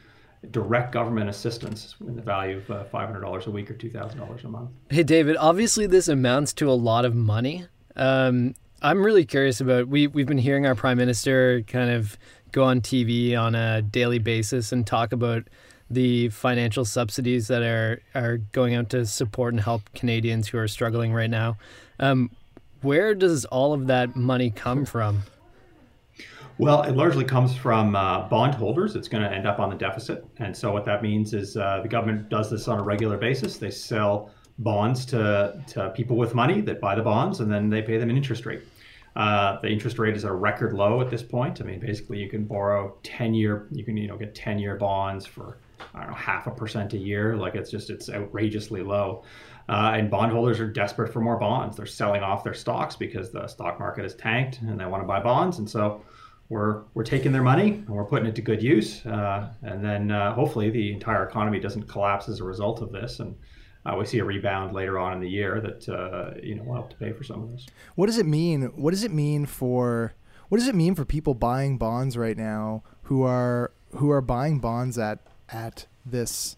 direct government assistance in the value of uh, $500 a week or $2,000 a month. Hey, David, obviously this amounts to a lot of money. Um, I'm really curious about we we've been hearing our prime minister kind of go on TV on a daily basis and talk about the financial subsidies that are are going out to support and help Canadians who are struggling right now. Um, where does all of that money come from? Well, it largely comes from uh, bondholders. It's going to end up on the deficit. And so, what that means is uh, the government does this on a regular basis. They sell bonds to, to people with money that buy the bonds, and then they pay them an interest rate. Uh, the interest rate is at a record low at this point. I mean, basically, you can borrow 10 year, you can, you know, get 10 year bonds for, I don't know, half a percent a year. Like it's just, it's outrageously low. Uh, and bondholders are desperate for more bonds. They're selling off their stocks because the stock market has tanked and they want to buy bonds. And so, we're we're taking their money and we're putting it to good use, uh, and then uh, hopefully the entire economy doesn't collapse as a result of this, and uh, we see a rebound later on in the year that uh, you know will help to pay for some of this. What does it mean? What does it mean for what does it mean for people buying bonds right now who are who are buying bonds at at this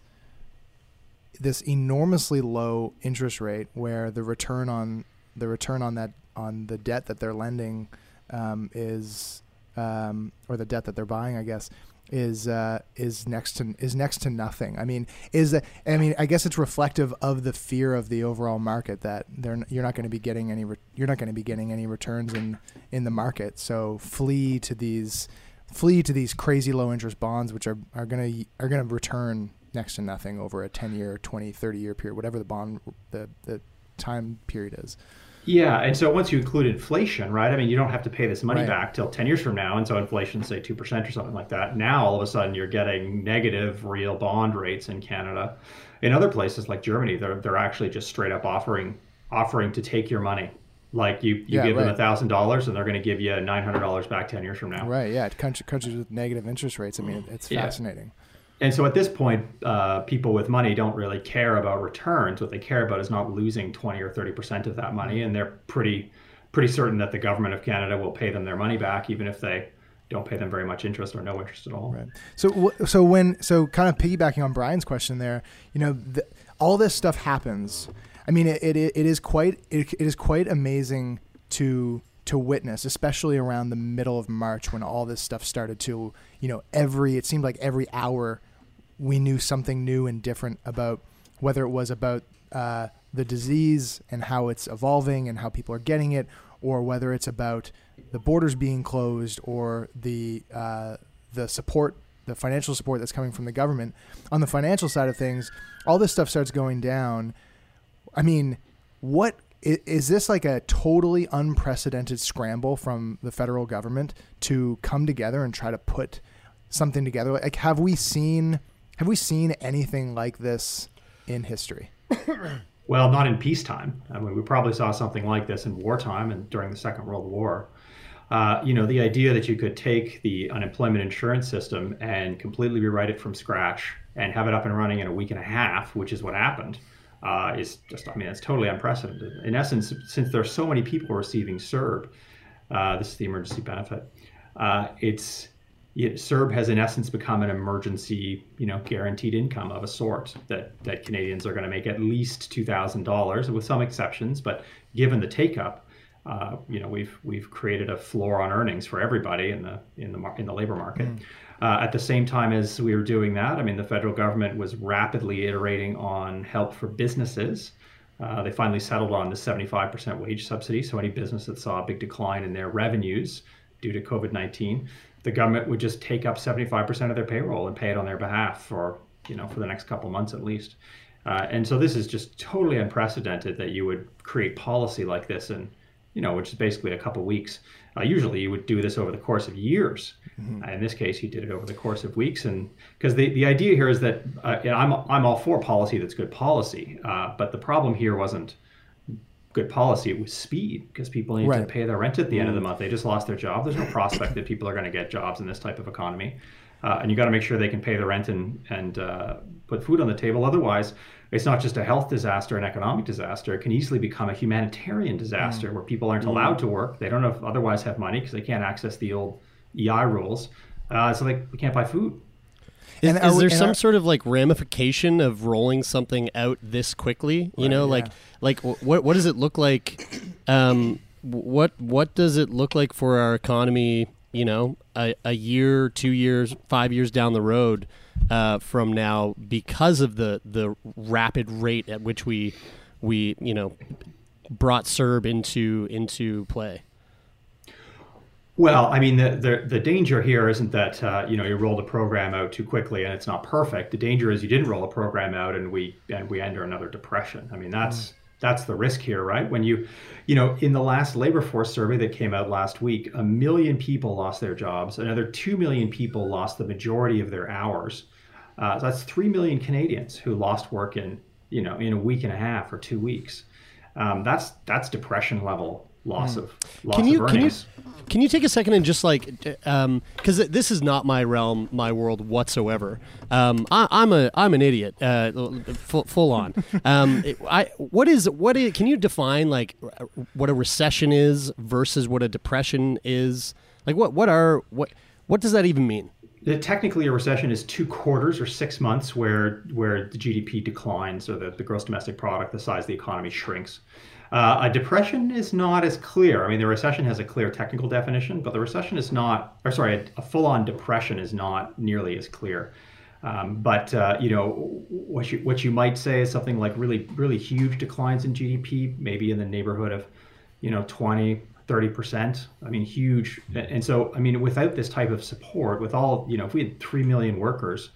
this enormously low interest rate where the return on the return on that on the debt that they're lending um, is um, or the debt that they're buying, I guess, is uh, is next to is next to nothing. I mean, is that, I mean, I guess it's reflective of the fear of the overall market that they're you're not going to be getting any re- you're not going to be getting any returns in in the market. So flee to these flee to these crazy low interest bonds, which are are going to are going to return next to nothing over a 10 year, 20, 30 year period, whatever the bond the the time period is. Yeah, and so once you include inflation, right? I mean, you don't have to pay this money Right. back till 10 years from now. And so inflation, say 2% or something like that. Now, all of a sudden, you're getting negative real bond rates in Canada. In other places like Germany, they're, they're actually just straight up offering offering to take your money. Like you, you Yeah, give right. them $1,000 and they're going to give you $900 back 10 years from now. Right. Yeah. Country, countries with negative interest rates. I mean, it's Yeah. fascinating. And so at this point, uh, people with money don't really care about returns. What they care about is not losing 20 or 30% of that money. And they're pretty, pretty certain that the government of Canada will pay them their money back, even if they don't pay them very much interest or no interest at all. Right. So, so when, so kind of piggybacking on Brian's question there, you know, the, all this stuff happens. I mean, it, it, it is quite, it, it is quite amazing to, to witness, especially around the middle of March when all this stuff started to, you know, every, it seemed like every hour we knew something new and different about whether it was about uh, the disease and how it's evolving and how people are getting it, or whether it's about the borders being closed or the uh, the support, the financial support that's coming from the government. On the financial side of things, all this stuff starts going down. I mean, what is this like a totally unprecedented scramble from the federal government to come together and try to put something together? Like, have we seen have we seen anything like this in history? Well, not in peacetime. I mean, we probably saw something like this in wartime and during the Second World War. Uh, you know, the idea that you could take the unemployment insurance system and completely rewrite it from scratch and have it up and running in a week and a half, which is what happened, uh, is just, I mean, it's totally unprecedented. In essence, since there are so many people receiving CERB, uh, this is the emergency benefit, uh, it's yeah, CERB has in essence become an emergency, you know, guaranteed income of a sort that, that Canadians are going to make at least two thousand dollars, with some exceptions. But given the take up, uh, you know, we've we've created a floor on earnings for everybody in the in the in the labor market. Uh, at the same time as we were doing that, I mean, the federal government was rapidly iterating on help for businesses. Uh, they finally settled on the 75% wage subsidy. So any business that saw a big decline in their revenues due to COVID 19, the government would just take up 75% of their payroll and pay it on their behalf for, you know, for the next couple months at least. Uh, and so this is just totally unprecedented that you would create policy like this in, you know, which is basically a couple weeks. Uh, usually, you would do this over the course of years. Mm-hmm. Uh, in this case, he did it over the course of weeks, and because the, the idea here is that uh, I'm I'm all for policy that's good policy, uh, but the problem here wasn't good policy; it was speed because people need to pay their rent at the end of the Mm. month. They just lost their job. There's no prospect that people are going to get jobs in this type of economy, uh, and you got to make sure they can pay the rent and and uh, put food on the table. Otherwise, it's not just a health disaster, an economic disaster. It can easily become a humanitarian disaster where people aren't Mm. allowed to work. They don't have, otherwise have money because they can't access the old EI rules. Uh, so they, they can't buy food. Is, And is are we- there some are- sort of like ramification of rolling something out this quickly? You know, like like what what does it look like? Um, what what does it look like for our economy? You know, a, a year, two years, five years down the road uh, from now, because of the the rapid rate at which we we you know brought CERB into into play. Well, I mean, the, the, the danger here isn't that, uh, you know, you roll the program out too quickly and it's not perfect. The danger is you didn't roll a program out and we, and we enter another depression. I mean, that's, that's the risk here, right? When you, you know, in the last labor force survey that came out last week, a million people lost their jobs. Another 2 million people lost the majority of their hours. Uh, that's 3 million Canadians who lost work in, you know, in a week and a half or two weeks. Um, that's, that's depression level loss Hmm. of, loss can you of can you can you take a second and just like because this is not my realm my world whatsoever. Um, I, i'm a i'm an idiot uh, full, full on. Um, it- I, what is what is, can you define like what a recession is versus what a depression is? Like what what are what what does that even mean? Technically, a recession is two quarters or six months where where the GDP declines or the, the gross domestic product, the size of the economy shrinks. Uh, a depression is not as clear. I mean, the recession has a clear technical definition, but the recession is not, or sorry, a, a full-on depression is not nearly as clear. Um, but uh, you know what you what you might say is something like really really huge declines in GDP, maybe in the neighborhood of you know 20 30%. I mean, huge. And so, I mean, without this type of support, with all, you know, if we had 3 million workers,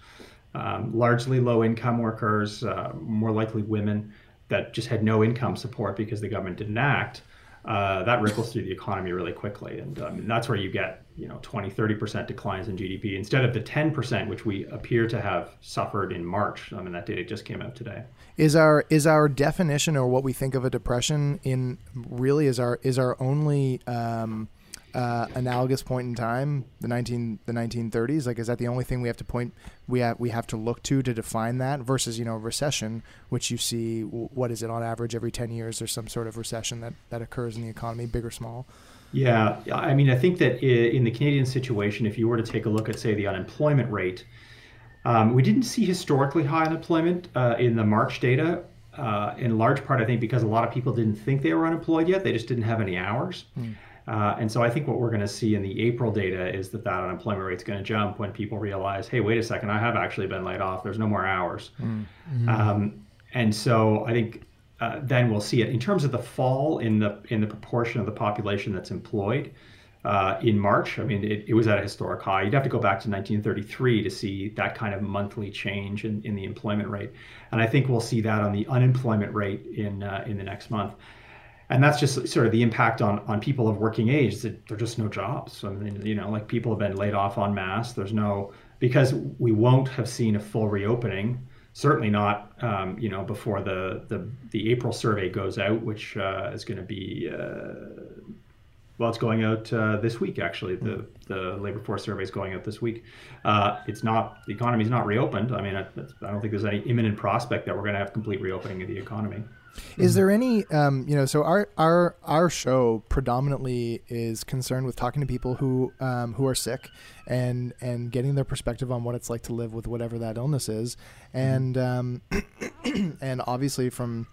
um, largely low income workers, uh, more likely women that just had no income support because the government didn't act, uh, that ripples through the economy really quickly. And um, that's where you get, you know, 20, 30% declines in GDP instead of the 10% which we appear to have suffered in March. I mean, that data just came out today. Is our is our definition or what we think of a depression in really is our is our only um, uh, analogous point in time the nineteen the nineteen thirties like is that the only thing we have to point we have we have to look to to define that versus you know recession which you see what is it on average every ten years there's some sort of recession that that occurs in the economy big or small. Yeah, I mean, I think that in the Canadian situation, if you were to take a look at, say, the unemployment rate, um, we didn't see historically high unemployment uh, in the March data. Uh, in large part, I think because a lot of people didn't think they were unemployed yet; they just didn't have any hours. Uh, and so I think what we're going to see in the April data is that that unemployment rate is going to jump when people realize, hey, wait a second, I have actually been laid off. There's no more hours. Um, and so I think uh, then we'll see it in terms of the fall in the in the proportion of the population that's employed. Uh, in March, I mean, it, it was at a historic high. You'd have to go back to 1933 to see that kind of monthly change in, in the employment rate, and I think we'll see that on the unemployment rate in uh, in the next month. And that's just sort of the impact on, on people of working age. That there are just no jobs. I mean, you know, like people have been laid off en masse. There's no because we won't have seen a full reopening. Certainly not, um, you know, before the, the the April survey goes out, which uh, is going to be uh, well, it's going out uh, this week. Actually, the the labor force survey is going out this week. Uh, it's not the economy's not reopened. I mean, I, I don't think there's any imminent prospect that we're going to have complete reopening of the economy. Is there any, um, you know, so our our our show predominantly is concerned with talking to people who um, who are sick and and getting their perspective on what it's like to live with whatever that illness is, and um, and obviously from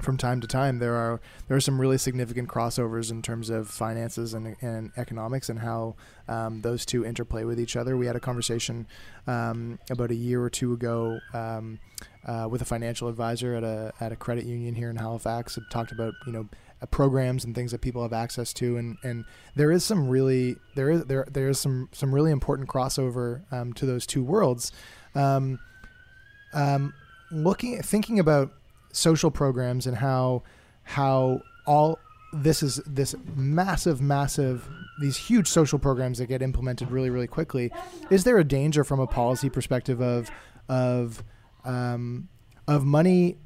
from time to time there are there are some really significant crossovers in terms of finances and, and economics and how um, those two interplay with each other. We had a conversation um, about a year or two ago um, uh, with a financial advisor at a at a credit union here in Halifax. It talked about you know uh, programs and things that people have access to, and, and there is some really there is there there is some some really important crossover um, to those two worlds. Um, um, looking thinking about social programs and how how all this is this massive, massive, these huge social programs that get implemented really, really quickly. Is there a danger from a policy perspective of of um, of money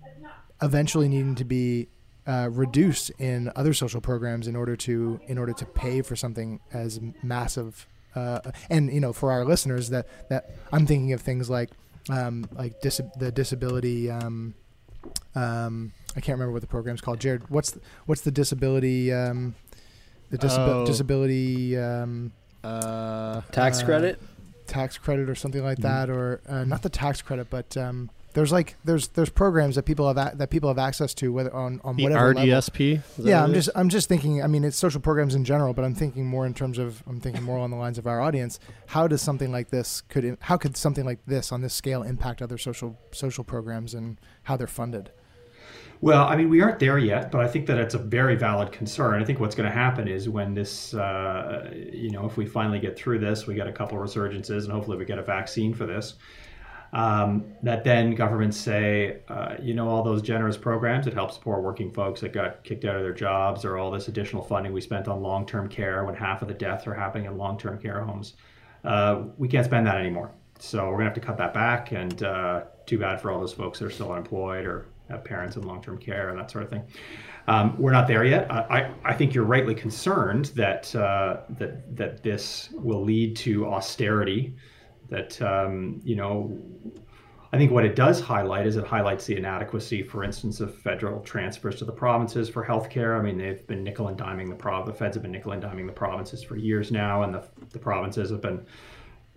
eventually needing to be uh, reduced in other social programs in order to in order to pay for something as massive? Uh, and you know, for our listeners, that that I'm thinking of things like um, like dis- the disability. Um, um, I can't remember what the program's called. Jared, what's the, what's the disability? Um, the disabi- Oh. disability um, uh, Tax credit? Tax credit, or something like Mm-hmm. that, or uh, not the tax credit, but um, there's like there's there's programs that people have a- that people have access to, whether on on The whatever. RDSP? Yeah, I'm just? I'm just thinking. I mean, it's social programs in general, but I'm thinking more in terms of I'm thinking more on the lines of our audience. How does something like this could how could something like this on this scale impact other social social programs and how they're funded? Well, I mean, we aren't there yet, but I think that it's a very valid concern. I think what's going to happen is when this, uh, you know, if we finally get through this, we get a couple resurgences, and hopefully we get a vaccine for this. Um, that then governments say, uh, you know, all those generous programs that help support working folks that got kicked out of their jobs, or all this additional funding we spent on long-term care when half of the deaths are happening in long-term care homes. Uh, we can't spend that anymore. So we're gonna have to cut that back, and uh, too bad for all those folks that are still unemployed or have parents in long-term care and that sort of thing. Um, we're not there yet. I, I, I think you're rightly concerned that uh, that that this will lead to austerity. That um, you know, I think what it does highlight is it highlights the inadequacy, for instance, of federal transfers to the provinces for healthcare. I mean, they've been nickel and diming the prov. The feds have been nickel and diming the provinces for years now, and the the provinces have been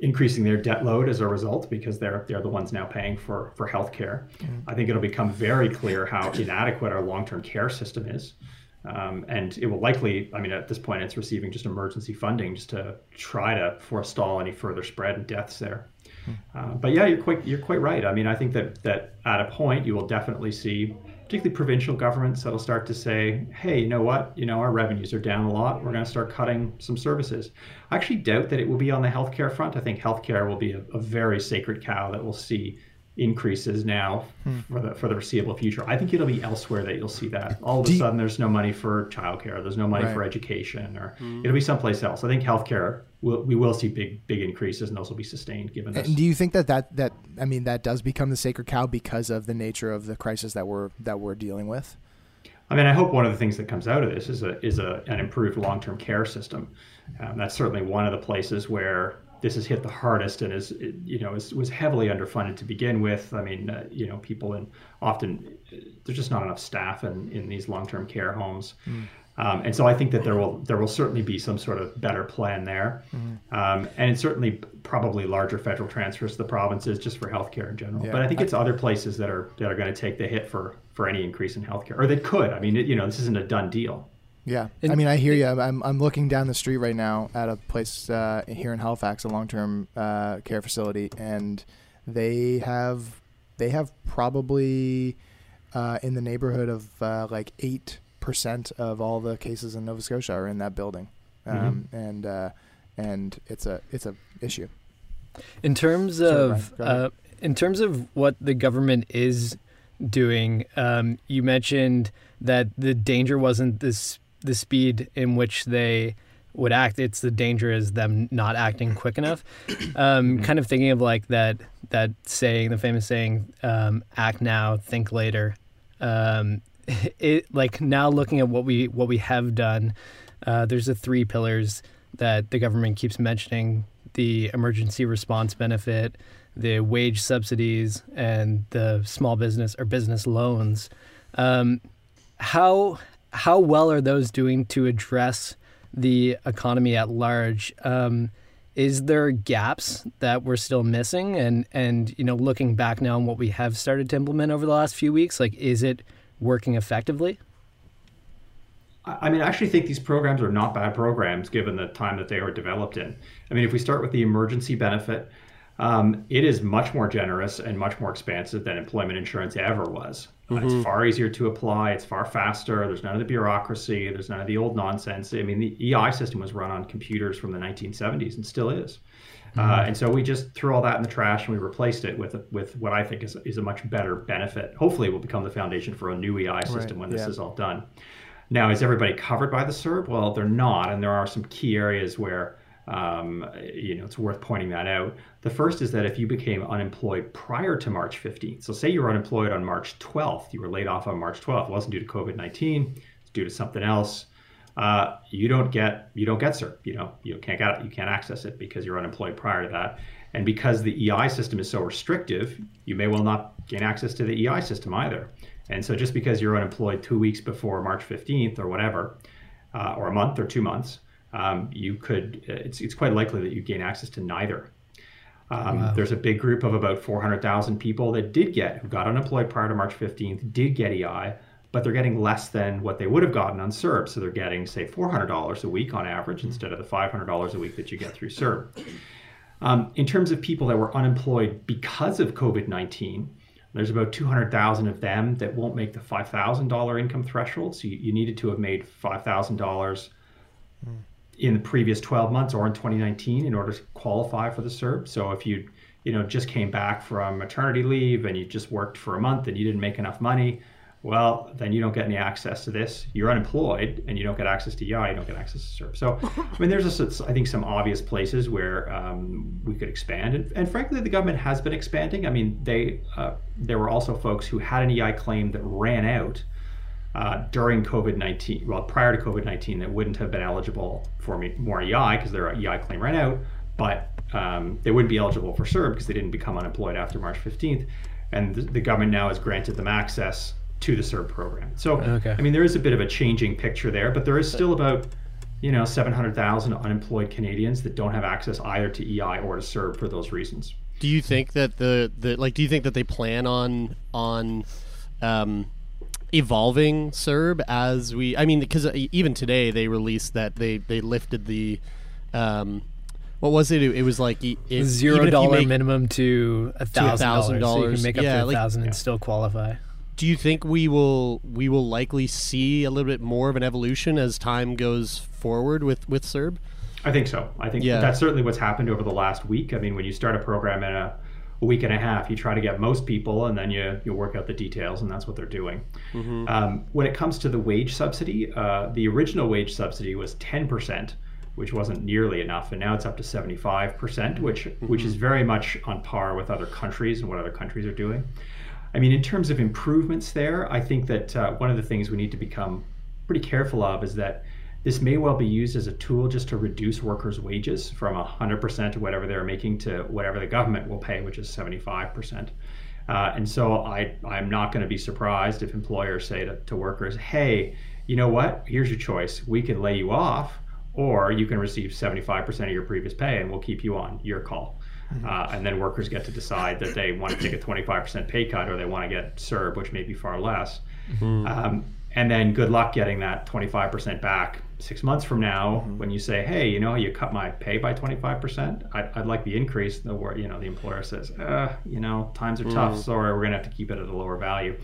increasing their debt load as a result because they're they're the ones now paying for for healthcare. I think it'll become very clear how inadequate our long-term care system is. Um, and it will likely, I mean, at this point, it's receiving just emergency funding just to try to forestall any further spread and deaths there. Uh, but yeah, you're quite you're quite right. I mean, I think that that at a point you will definitely see, particularly provincial governments, that'll start to say, "Hey, you know what? You know, our revenues are down a lot. We're going to start cutting some services." I actually doubt that it will be on the healthcare front. I think healthcare will be a, a very sacred cow that we'll see increases now Hmm. for the for the foreseeable future. I think it'll be elsewhere that you'll see that. All of a you- sudden, there's no money for childcare. There's no money for education, or Hmm. it'll be someplace else. I think healthcare will we will see big big increases, and those will be sustained given this. And do you think that that that I mean that does become the sacred cow because of the nature of the crisis that we're that we're dealing with? I mean, I hope one of the things that comes out of this is a is a an improved long term care system. Um, that's certainly one of the places where this has hit the hardest and is you know is, was heavily underfunded to begin with. I mean, uh, you know, people in often there's just not enough staff in in these long term care homes. Um, and so I think that there will there will certainly be some sort of better plan there, um, and it's certainly probably larger federal transfers to the provinces just for healthcare in general. Yeah. But I think it's other places that are that are going to take the hit for for any increase in healthcare, or that could. I mean, it, you know, this isn't a done deal. Yeah, And- I mean, I hear you. I'm I'm looking down the street right now at a place uh, here in Halifax, a long-term uh, care facility, and they have they have probably uh, in the neighborhood of uh, like eight percent of all the cases in Nova Scotia are in that building, um, and uh, and it's a it's a issue. In terms Sorry, of Brian, uh, in terms of what the government is doing, um, you mentioned that the danger wasn't this the speed in which they would act. It's the danger is them not acting quick enough. Um, kind of thinking of like that that saying, the famous saying, um, "Act now, think later." Um, it like now looking at what we what we have done. Uh, there's the three pillars that the government keeps mentioning: the emergency response benefit, the wage subsidies, and the small business or business loans. Um, how how well are those doing to address the economy at large? Um, is there gaps that we're still missing? And and you know, looking back now on what we have started to implement over the last few weeks, like is it working effectively? I mean, I actually think these programs are not bad programs given the time that they were developed in. I mean, if we start with the emergency benefit, um, it is much more generous and much more expansive than employment insurance ever was. Uh, Mhm. it's far easier to apply. It's far faster. There's none of the bureaucracy. There's none of the old nonsense. I mean, the EI system was run on computers from the 1970s and still is. Uh, Mhm. and so we just threw all that in the trash and we replaced it with with what I think is, is a much better benefit. Hopefully, it will become the foundation for a new EI system Right, when this yeah. is all done. Now, is everybody covered by the CERB? Well, they're not, and there are some key areas where um, you know it's worth pointing that out. The first is that if you became unemployed prior to March 15th, so say you were unemployed on March 12th, you were laid off on March 12th, it wasn't due to COVID 19, it's due to something else. Uh, you don't get you don't get CERB. You know you can't get it, you can't access it because you're unemployed prior to that. And because the EI system is so restrictive, you may well not gain access to the EI system either. And so just because you're unemployed two weeks before March 15th or whatever, uh, or a month or two months, um, you could, it's, it's quite likely that you gain access to neither. Um, wow. There's a big group of about 400,000 people that did get, who got unemployed prior to March 15th, did get EI, but they're getting less than what they would have gotten on CERB. So they're getting, say, $400 a week on average instead of the $500 a week that you get through CERB. Um, in terms of people that were unemployed because of COVID 19, there's about 200,000 of them that won't make the $5,000 income threshold. So you, you, needed to have made $5,000 mm. In the previous 12 months or in 2019 in order to qualify for the CERB. So if you you know just came back from maternity leave and you just worked for a month and you didn't make enough money, well, then you don't get any access to this. You're unemployed and you don't get access to EI, you don't get access to CERB. So, I mean, there's, a, I think, some obvious places where um, we could expand. And, and, frankly, the government has been expanding. I mean, they uh, there were also folks who had an EI claim that ran out uh, during COVID 19, well, prior to COVID 19, that wouldn't have been eligible for more EI because their EI claim ran out, but um, they wouldn't be eligible for CERB because they didn't become unemployed after March 15th. And the, the government now has granted them access to the CERB program. So, okay. I mean, there is a bit of a changing picture there, but there is still about, you know, 700,000 unemployed Canadians that don't have access either to EI or to CERB for those reasons. Do you think that the, the like, do you think that they plan on, on, um, evolving CERB as we, I mean, because even today they released that they, they lifted the, um, what was it? It was like it, zero dollar minimum to a thousand dollars. So you can make up yeah, to a thousand like, and yeah. still qualify do you think we will we will likely see a little bit more of an evolution as time goes forward with with CERB? I think so. I think yeah. that's certainly what's happened over the last week. I mean, when you start a program in a, a week and a half, you try to get most people, and then you you work out the details, and that's what they're doing. Mm-hmm. Um, when it comes to the wage subsidy, uh, the original wage subsidy was ten percent which wasn't nearly enough, and now it's up to 75%, which mm-hmm. which is very much on par with other countries and what other countries are doing. I mean, in terms of improvements there, I think that uh, one of the things we need to become pretty careful of is that this may well be used as a tool just to reduce workers' wages from 100% of whatever they're making to whatever the government will pay, which is 75%. Uh, and so I, I'm not going to be surprised if employers say to, to workers, hey, you know what? Here's your choice. We can lay you off, or you can receive 75% of your previous pay and we'll keep you on. Your call. Mm-hmm. Uh, and then workers get to decide that they want to take a 25% pay cut or they want to get CERB, which may be far less. Mm-hmm. Um, and then good luck getting that 25% back six months from now mm-hmm. when you say, hey, you know, you cut my pay by 25%. I'd, I'd like the increase. The you know, the employer says, uh, you know, times are tough. Mm. Sorry, we're going to have to keep it at a lower value.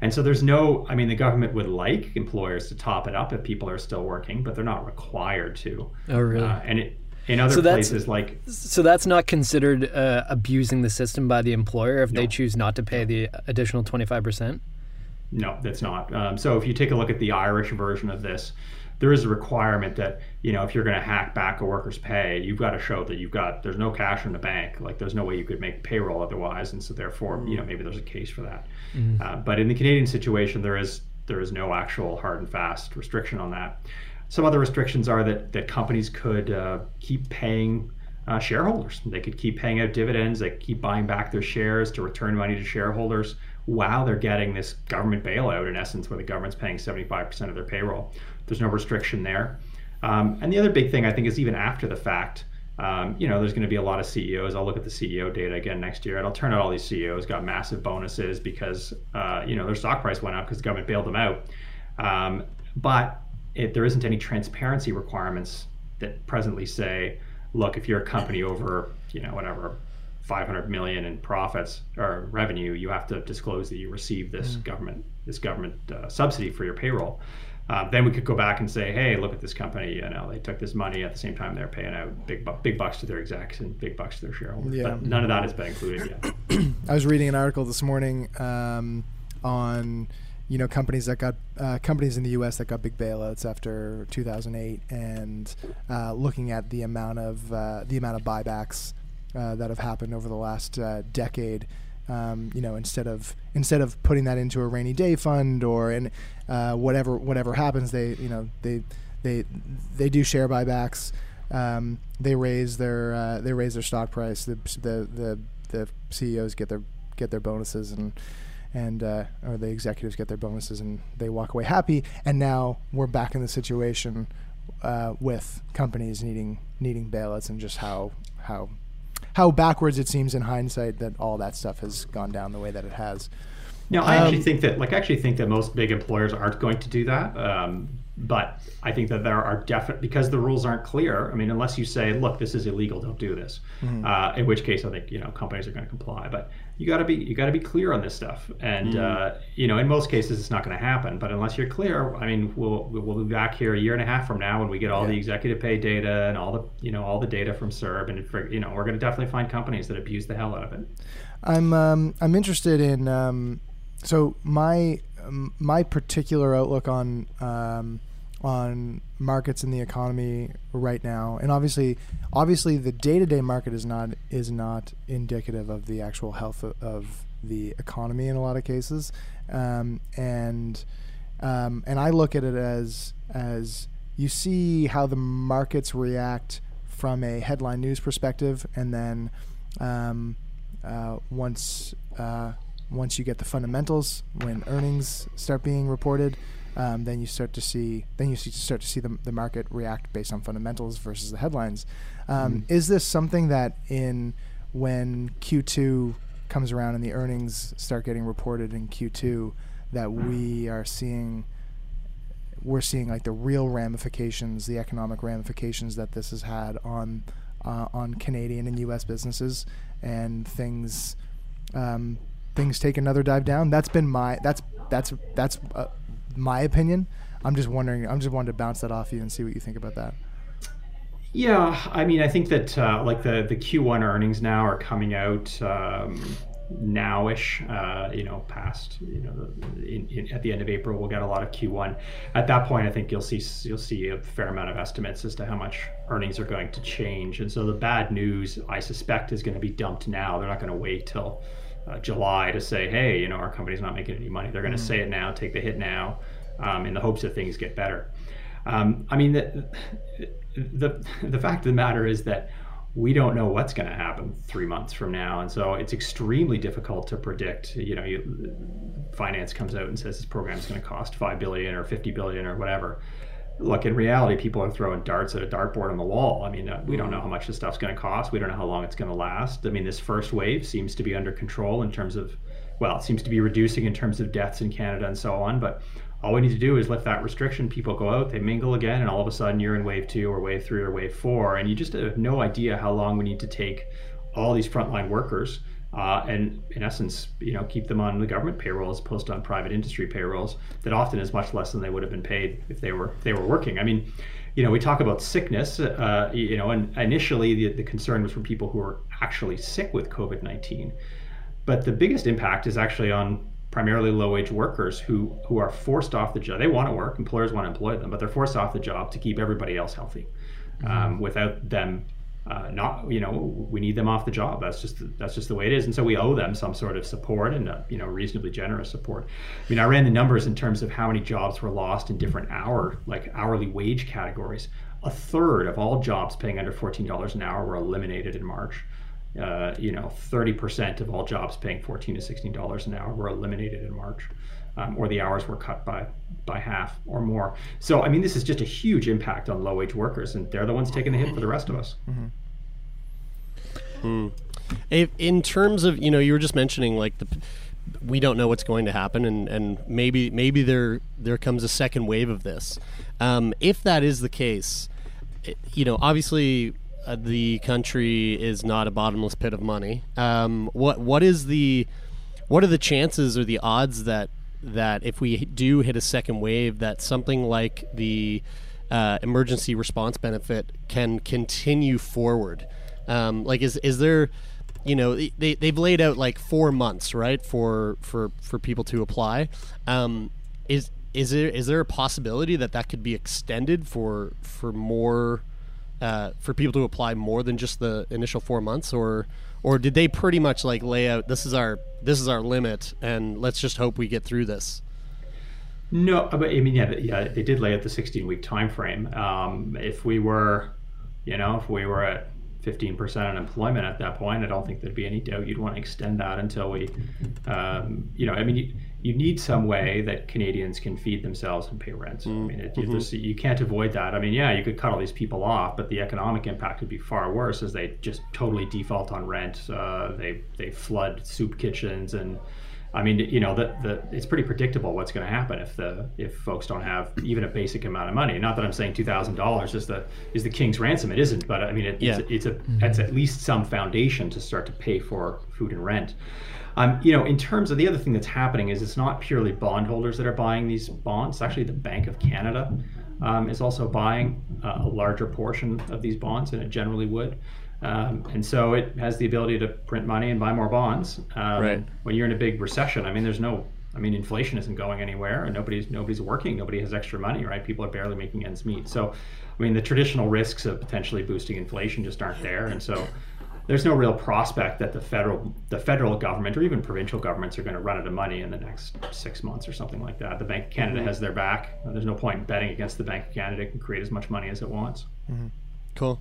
And so there's no, I mean, the government would like employers to top it up if people are still working, but they're not required to. Oh, really? Uh, and it, in other so places like so that's not considered uh, abusing the system by the employer if no. they choose not to pay the additional 25% no that's not um, so if you take a look at the irish version of this there is a requirement that you know if you're going to hack back a worker's pay you've got to show that you've got there's no cash in the bank like there's no way you could make payroll otherwise and so therefore mm. you know maybe there's a case for that mm. uh, but in the canadian situation there is there is no actual hard and fast restriction on that some other restrictions are that, that companies could uh, keep paying uh, shareholders. They could keep paying out dividends. They keep buying back their shares to return money to shareholders while they're getting this government bailout, in essence, where the government's paying 75% of their payroll. There's no restriction there. Um, and the other big thing I think is even after the fact, um, you know, there's going to be a lot of CEOs. I'll look at the CEO data again next year, and I'll turn out all these CEOs got massive bonuses because, uh, you know, their stock price went up because the government bailed them out. Um, but it, there isn't any transparency requirements that presently say, look, if you're a company over, you know, whatever, 500 million in profits or revenue, you have to disclose that you received this mm. government this government uh, subsidy for your payroll. Uh, then we could go back and say, hey, look at this company. You know, they took this money at the same time they're paying out big bu- big bucks to their execs and big bucks to their shareholders. Yeah. But none of that has been included yet. I was reading an article this morning um, on you know companies that got uh, companies in the U.S. that got big bailouts after 2008, and uh, looking at the amount of uh, the amount of buybacks uh, that have happened over the last uh, decade. Um, you know, instead of instead of putting that into a rainy day fund or and uh, whatever whatever happens, they you know they they they do share buybacks. Um, they raise their uh, they raise their stock price. The, the the the CEOs get their get their bonuses and and uh, or the executives get their bonuses and they walk away happy. And now we're back in the situation uh, with companies needing needing bailouts and just how how how backwards it seems in hindsight that all that stuff has gone down the way that it has. No, I actually Um, think that like I actually think that most big employers aren't going to do that. Um, but I think that there are definite because the rules aren't clear. I mean, unless you say, "Look, this is illegal, don't do this," Mhm. uh, in which case I think you know companies are going to comply. But you got to be you got to be clear on this stuff, and Mm. uh, you know, in most cases it's not going to happen. But unless you're clear, I mean, we'll we'll be back here a year and a half from now when we get all the executive pay data and all the you know all the data from CERB, and for, you know we're going to definitely find companies that abuse the hell out of it. I'm um, I'm interested in um, so my my particular outlook on um, on markets in the economy right now, and obviously obviously the day to day market is not is not indicative of the actual health of, of the economy in a lot of cases, um, and um, and I look at it as as you see how the markets react from a headline news perspective, and then um, uh, once uh, once you get the fundamentals, when earnings start being reported, um, then you start to see then you see, start to see the, the market react based on fundamentals versus the headlines. Um, Mm. Is this something that in when Q2 comes around and the earnings start getting reported in Q2 that we are seeing we're seeing like the real ramifications, the economic ramifications that this has had on uh, on Canadian and U.S. businesses, and things um, things take another dive down. That's been my that's that's that's uh, my opinion. I'm just wondering. I'm just wanting to bounce that off you and see what you think about that. Yeah, I mean, I think that uh, like the the Q1 earnings now are coming out um, nowish. Uh, you know, past you know in, in, at the end of April, we'll get a lot of Q1. At that point, I think you'll see you'll see a fair amount of estimates as to how much earnings are going to change. And so the bad news, I suspect, is going to be dumped now. They're not going to wait till uh, July to say, hey, you know, our company's not making any money. They're going to Mm. say it now, take the hit now, um, in the hopes that things get better. Um, I mean, the, the the fact of the matter is that we don't know what's going to happen three months from now, and so it's extremely difficult to predict. You know, you, finance comes out and says this program is going to cost five billion or fifty billion or whatever. Look, in reality, people are throwing darts at a dartboard on the wall. I mean, uh, we don't know how much this stuff's going to cost. We don't know how long it's going to last. I mean, this first wave seems to be under control in terms of, well, it seems to be reducing in terms of deaths in Canada and so on. But all we need to do is lift that restriction. People go out, they mingle again, and all of a sudden you're in wave two or wave three or wave four, and you just have no idea how long we need to take all these frontline workers uh, and in essence, you know, keep them on the government payroll as opposed to on private industry payrolls that often is much less than they would have been paid if they were if they were working. I mean, you know, we talk about sickness, uh, you know, and initially the, the concern was from people who are actually sick with COVID nineteen, but the biggest impact is actually on primarily low-wage workers who who are forced off the job. They want to work, employers want to employ them, but they're forced off the job to keep everybody else healthy. Um, without them uh, not you know we need them off the job. That's just that's just the way it is. And so we owe them some sort of support and uh, you know reasonably generous support. I mean i ran the numbers in terms of how many jobs were lost in different hour like hourly wage categories. A third of all jobs paying under $14 an hour were eliminated in march. Uh, you know 30% of all jobs paying 14 to 16 dollars an hour were eliminated in march um, or the hours were cut by by half or more. So I mean, this is just a huge impact on low wage workers, and they're the ones taking the hit for the rest of us. Hmm. If, in terms of you know, you were just mentioning like the we don't know what's going to happen, and, and maybe maybe there there comes a second wave of this. Um, if that is the case, it- you know, obviously uh, the country is not a bottomless pit of money. Um, what what is the what are the chances or the odds that that if we do hit a second wave, that something like the uh, emergency response benefit can continue forward? Um, like, is is there you know they they've laid out like four months right for for for people to apply. Um, is is there is there a possibility that that could be extended for for more uh, for people to apply more than just the initial four months or or did they pretty much like lay out this is our this is our limit and let's just hope we get through this No, but I mean, yeah, yeah, they did lay out the 16 week time frame. Um, if we were, you know, if we were at 15% unemployment at that point, I don't think there'd be any doubt you'd want to extend that until we, um, you know, I mean, you, you need some way that Canadians can feed themselves and pay rent. I mean, it, Mhm. there's- you can't avoid that. I mean, yeah, you could cut all these people off, but the economic impact would be far worse as they just totally default on rent. Uh, they they flood soup kitchens and. I mean, you know, the, the, it's pretty predictable what's going to happen if the if folks don't have even a basic amount of money. Not that I'm saying two thousand dollars is the is the king's ransom. It isn't, but I mean, it, Yeah. it's, it's a it's at least some foundation to start to pay for food and rent. Um, you know, in terms of the other thing that's happening is it's not purely bondholders that are buying these bonds. Actually, the Bank of Canada um, is also buying uh, a larger portion of these bonds than it generally would. Um, and so it has the ability to print money and buy more bonds. Um, Right. When you're in a big recession, I mean, there's no, I mean, inflation isn't going anywhere, and nobody's nobody's working, nobody has extra money, right? People are barely making ends meet. So, I mean, the traditional risks of potentially boosting inflation just aren't there, and so there's no real prospect that the federal the federal government or even provincial governments are going to run out of money in the next six months or something like that. The Bank of Canada Mhm. has their back. There's no point betting against the Bank of Canada. It can create as much money as it wants. cool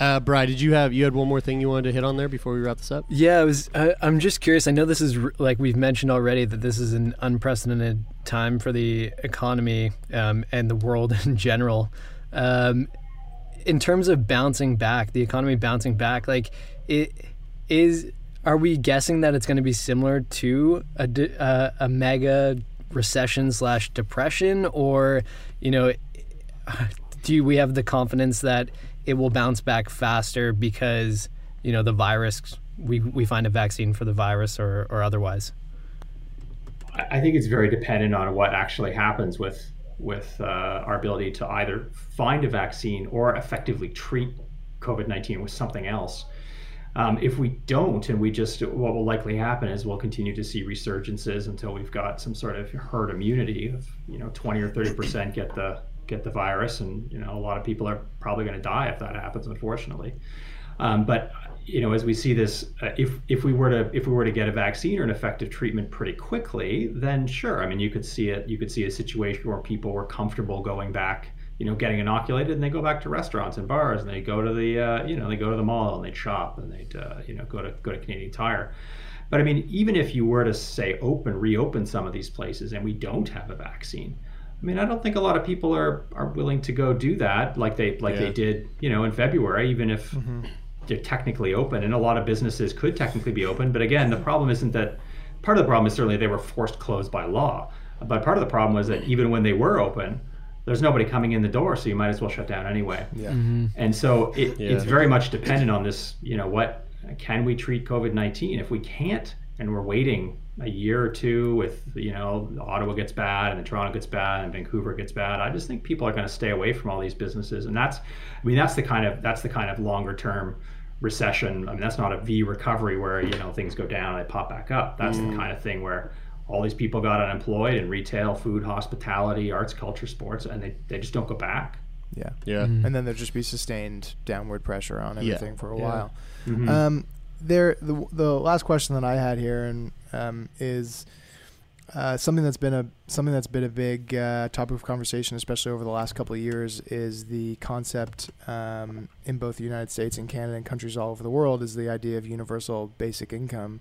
uh Bri, did you have you had one more thing you wanted to hit on there before we wrap this up Yeah, I was. I, I'm just curious. I know this is like we've mentioned already that this is an unprecedented time for the economy um, and the world in general. Um, in terms of bouncing back, the economy bouncing back, like it is. Are we guessing that it's going to be similar to a uh, a mega recession slash depression, or you know, do we have the confidence that it will bounce back faster because you know the virus we, we find a vaccine for the virus or, or otherwise I think it's very dependent on what actually happens with with uh, our ability to either find a vaccine or effectively treat COVID nineteen with something else. Um, if we don't, and we just, what will likely happen is we'll continue to see resurgences until we've got some sort of herd immunity of, you know, 20 or 30 percent get the get the virus, and you know, a lot of people are probably going to die if that happens, unfortunately. Um, but you know, as we see this, uh, if if we were to if we were to get a vaccine or an effective treatment pretty quickly, then sure. I mean, you could see it. You could see a situation where people were comfortable going back, you know, getting inoculated, and they go back to restaurants and bars, and they go to the, uh, you know, they go to the mall and they shop, and they, uh, you know, go to go to Canadian Tire. But I mean, even if you were to say open, reopen some of these places, and we don't have a vaccine, I mean, I don't think a lot of people are are willing to go do that like they like Yeah. they did, you know, in February, even if they're technically open, and a lot of businesses could technically be open. But again, the problem isn't that. Part of the problem is certainly they were forced closed by law, but part of the problem was that even when they were open, there's nobody coming in the door, so you might as well shut down anyway. Yeah. Mhm. And so it, Yeah. it's very much dependent on this. You know, what can we treat COVID nineteen? If we can't, and we're waiting a year or two with you know Ottawa gets bad and then Toronto gets bad and Vancouver gets bad, I just think people are going to stay away from all these businesses, and that's, I mean, that's the kind of that's the kind of longer term recession. I mean, that's not a V recovery where you know things go down and they pop back up. That's the kind of thing where all these people got unemployed in retail, food, hospitality, arts, culture, sports, and they, they just don't go back. Yeah. Yeah. And then there'll just be sustained downward pressure on Yeah. everything for a Yeah. while. Mhm. Um, there, the, the last question that I had here and um, is uh, something that's been a something that's been a big uh, topic of conversation, especially over the last couple of years, is the concept um, in both the United States and Canada and countries all over the world is the idea of universal basic income.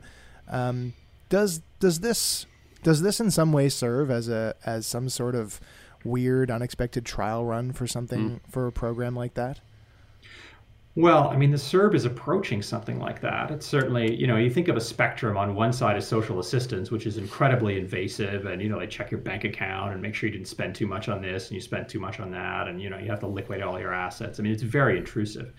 Um, does does this does this in some way serve as a as some sort of weird, unexpected trial run for something for a program like that? Well, I mean, the CERB is approaching something like that. It's certainly, you know, you think of a spectrum. On one side is social assistance, which is incredibly invasive, and you know, they check your bank account and make sure you didn't spend too much on this and you spent too much on that, and you know, you have to liquidate all your assets. I mean, it's very intrusive.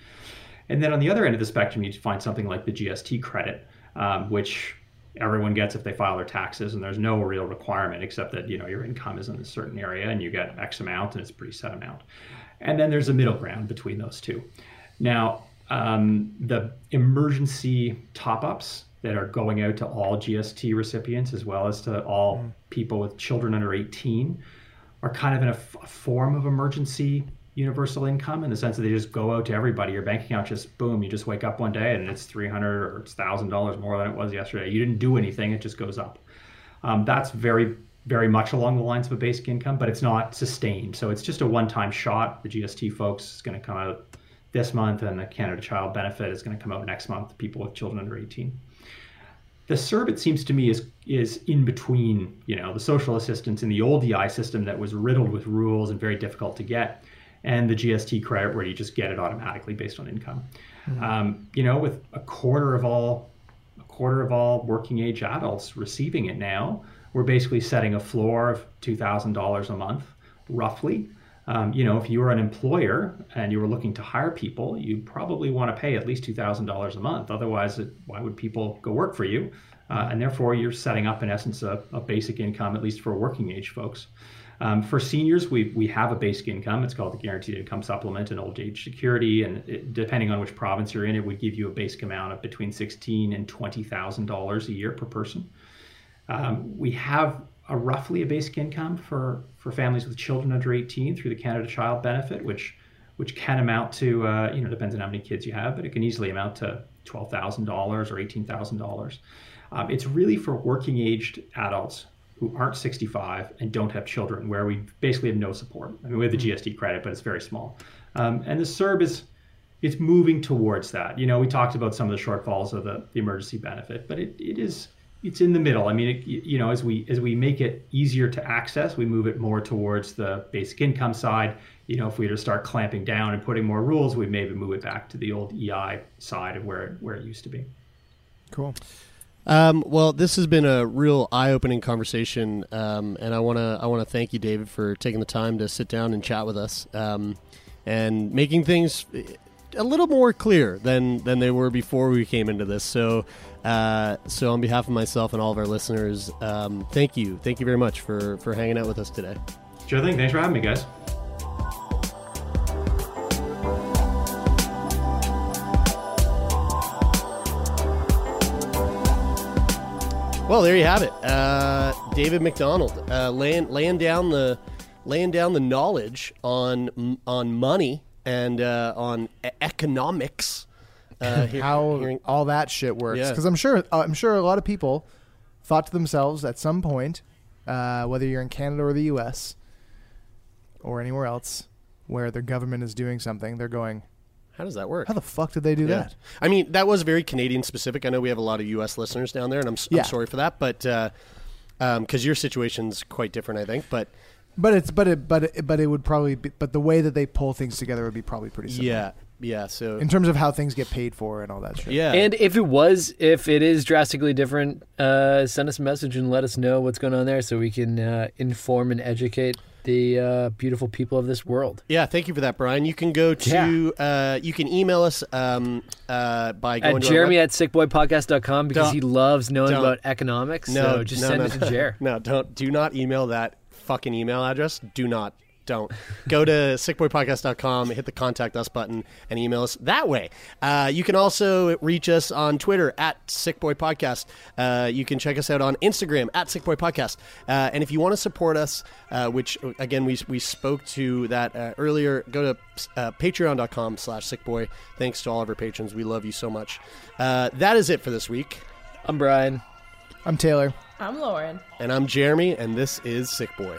And then on the other end of the spectrum, you find something like the GST credit, um, which everyone gets if they file their taxes, and there's no real requirement except that you know your income is in a certain area and you get X amount, and it's a pretty set amount. And then there's a middle ground between those two. Now, um, the emergency top ups that are going out to all GST recipients as well as to all people with children under 18 are kind of in a, f- a form of emergency universal income in the sense that they just go out to everybody. Your bank account just boom, you just wake up one day and it's 300 or it's $1,000 more than it was yesterday. You didn't do anything, it just goes up. Um, that's very, very much along the lines of a basic income, but it's not sustained. So it's just a one time shot. The GST folks is going to come out this month, and the Canada Child Benefit is going to come out next month, people with children under 18 the CERB, it seems to me, is is in between, you know, the social assistance in the old EI system that was riddled with rules and very difficult to get, and the GST credit where you just get it automatically based on income. Um, you know, with a quarter of all a quarter of all working age adults receiving it now, we're basically setting a floor of two thousand dollars a month, roughly. Um, you know, if you were an employer and you were looking to hire people, you probably want to pay at least two thousand dollars a month. Otherwise, it, why would people go work for you? Uh, and therefore, you're setting up, in essence, a, a basic income, at least for working age folks. Um, for seniors, we we have a basic income. It's called the Guaranteed Income Supplement and Old Age Security, and it, depending on which province you're in, it would give you a basic amount of between sixteen and twenty thousand dollars a year per person. Um, we have a roughly a basic income for, for families with children under 18 through the Canada Child Benefit, which which can amount to uh, you know depends on how many kids you have, but it can easily amount to twelve thousand dollars or eighteen thousand dollars. Um, it's really for working aged adults who aren't 65 and don't have children, where we basically have no support. I mean, we have the GST credit, but it's very small. Um, and the CERB is it's moving towards that. You know, we talked about some of the shortfalls of the, the emergency benefit, but it, it is it's in the middle. I mean, it, you know, as we as we make it easier to access, we move it more towards the basic income side. You know, if we were to start clamping down and putting more rules, we'd maybe move it back to the old EI side of where it, where it used to be. Cool. Um, well, this has been a real eye-opening conversation, um, and I want to I want to thank you, David, for taking the time to sit down and chat with us, um, and making things a little more clear than than they were before we came into this. So, uh, so on behalf of myself and all of our listeners, um, thank you, thank you very much for for hanging out with us today. Sure thing. Thanks for having me, guys. Well, there you have it, uh, David MacDonald, uh, laying laying down the laying down the knowledge on on money and uh, on e- economics. Uh, hear- how hearing- all that shit works. Yeah. Because I'm sure uh, I'm sure a lot of people thought to themselves at some point, uh, whether you're in Canada or the U.S. or anywhere else, where their government is doing something, they're going, How does that work? "How the fuck did they do Yeah. that?" I mean, that was very Canadian specific. I know we have a lot of U.S. listeners down there, and I'm, s am Yeah. sorry for that, but because your situation's quite different, I think. But But it's but it but it, but it would probably be, but the way that they pull things together would be probably pretty similar. yeah, yeah. So In terms of how things get paid for and all that shit. yeah, And if it was, if it is drastically different, uh, send us a message and let us know what's going on there so we can uh, inform and educate the uh, beautiful people of this world. yeah. Thank you for that, Brian. You can go to uh, you can email us um, uh, by going At to Jeremy web- at sickboypodcast.com because Don't- he loves knowing about economics. No, so just no, send no, it to. Jer. No, don't do not email that fucking email address. Do not. Don't. Go to sickboypodcast.com, hit the contact us button, and email us that way. Uh, you can also reach us on Twitter at sickboypodcast. Uh, you can check us out on Instagram at sickboypodcast. Uh, and if you want to support us, uh, which again we, we spoke to that uh, earlier, go to uh, patreon.com slash sickboy. Thanks to all of our patrons. We love you so much. Uh, that is it for this week. I'm Brian. I'm Taylor. I'm Lauren. And I'm Jeremy, and this is Sick Boy.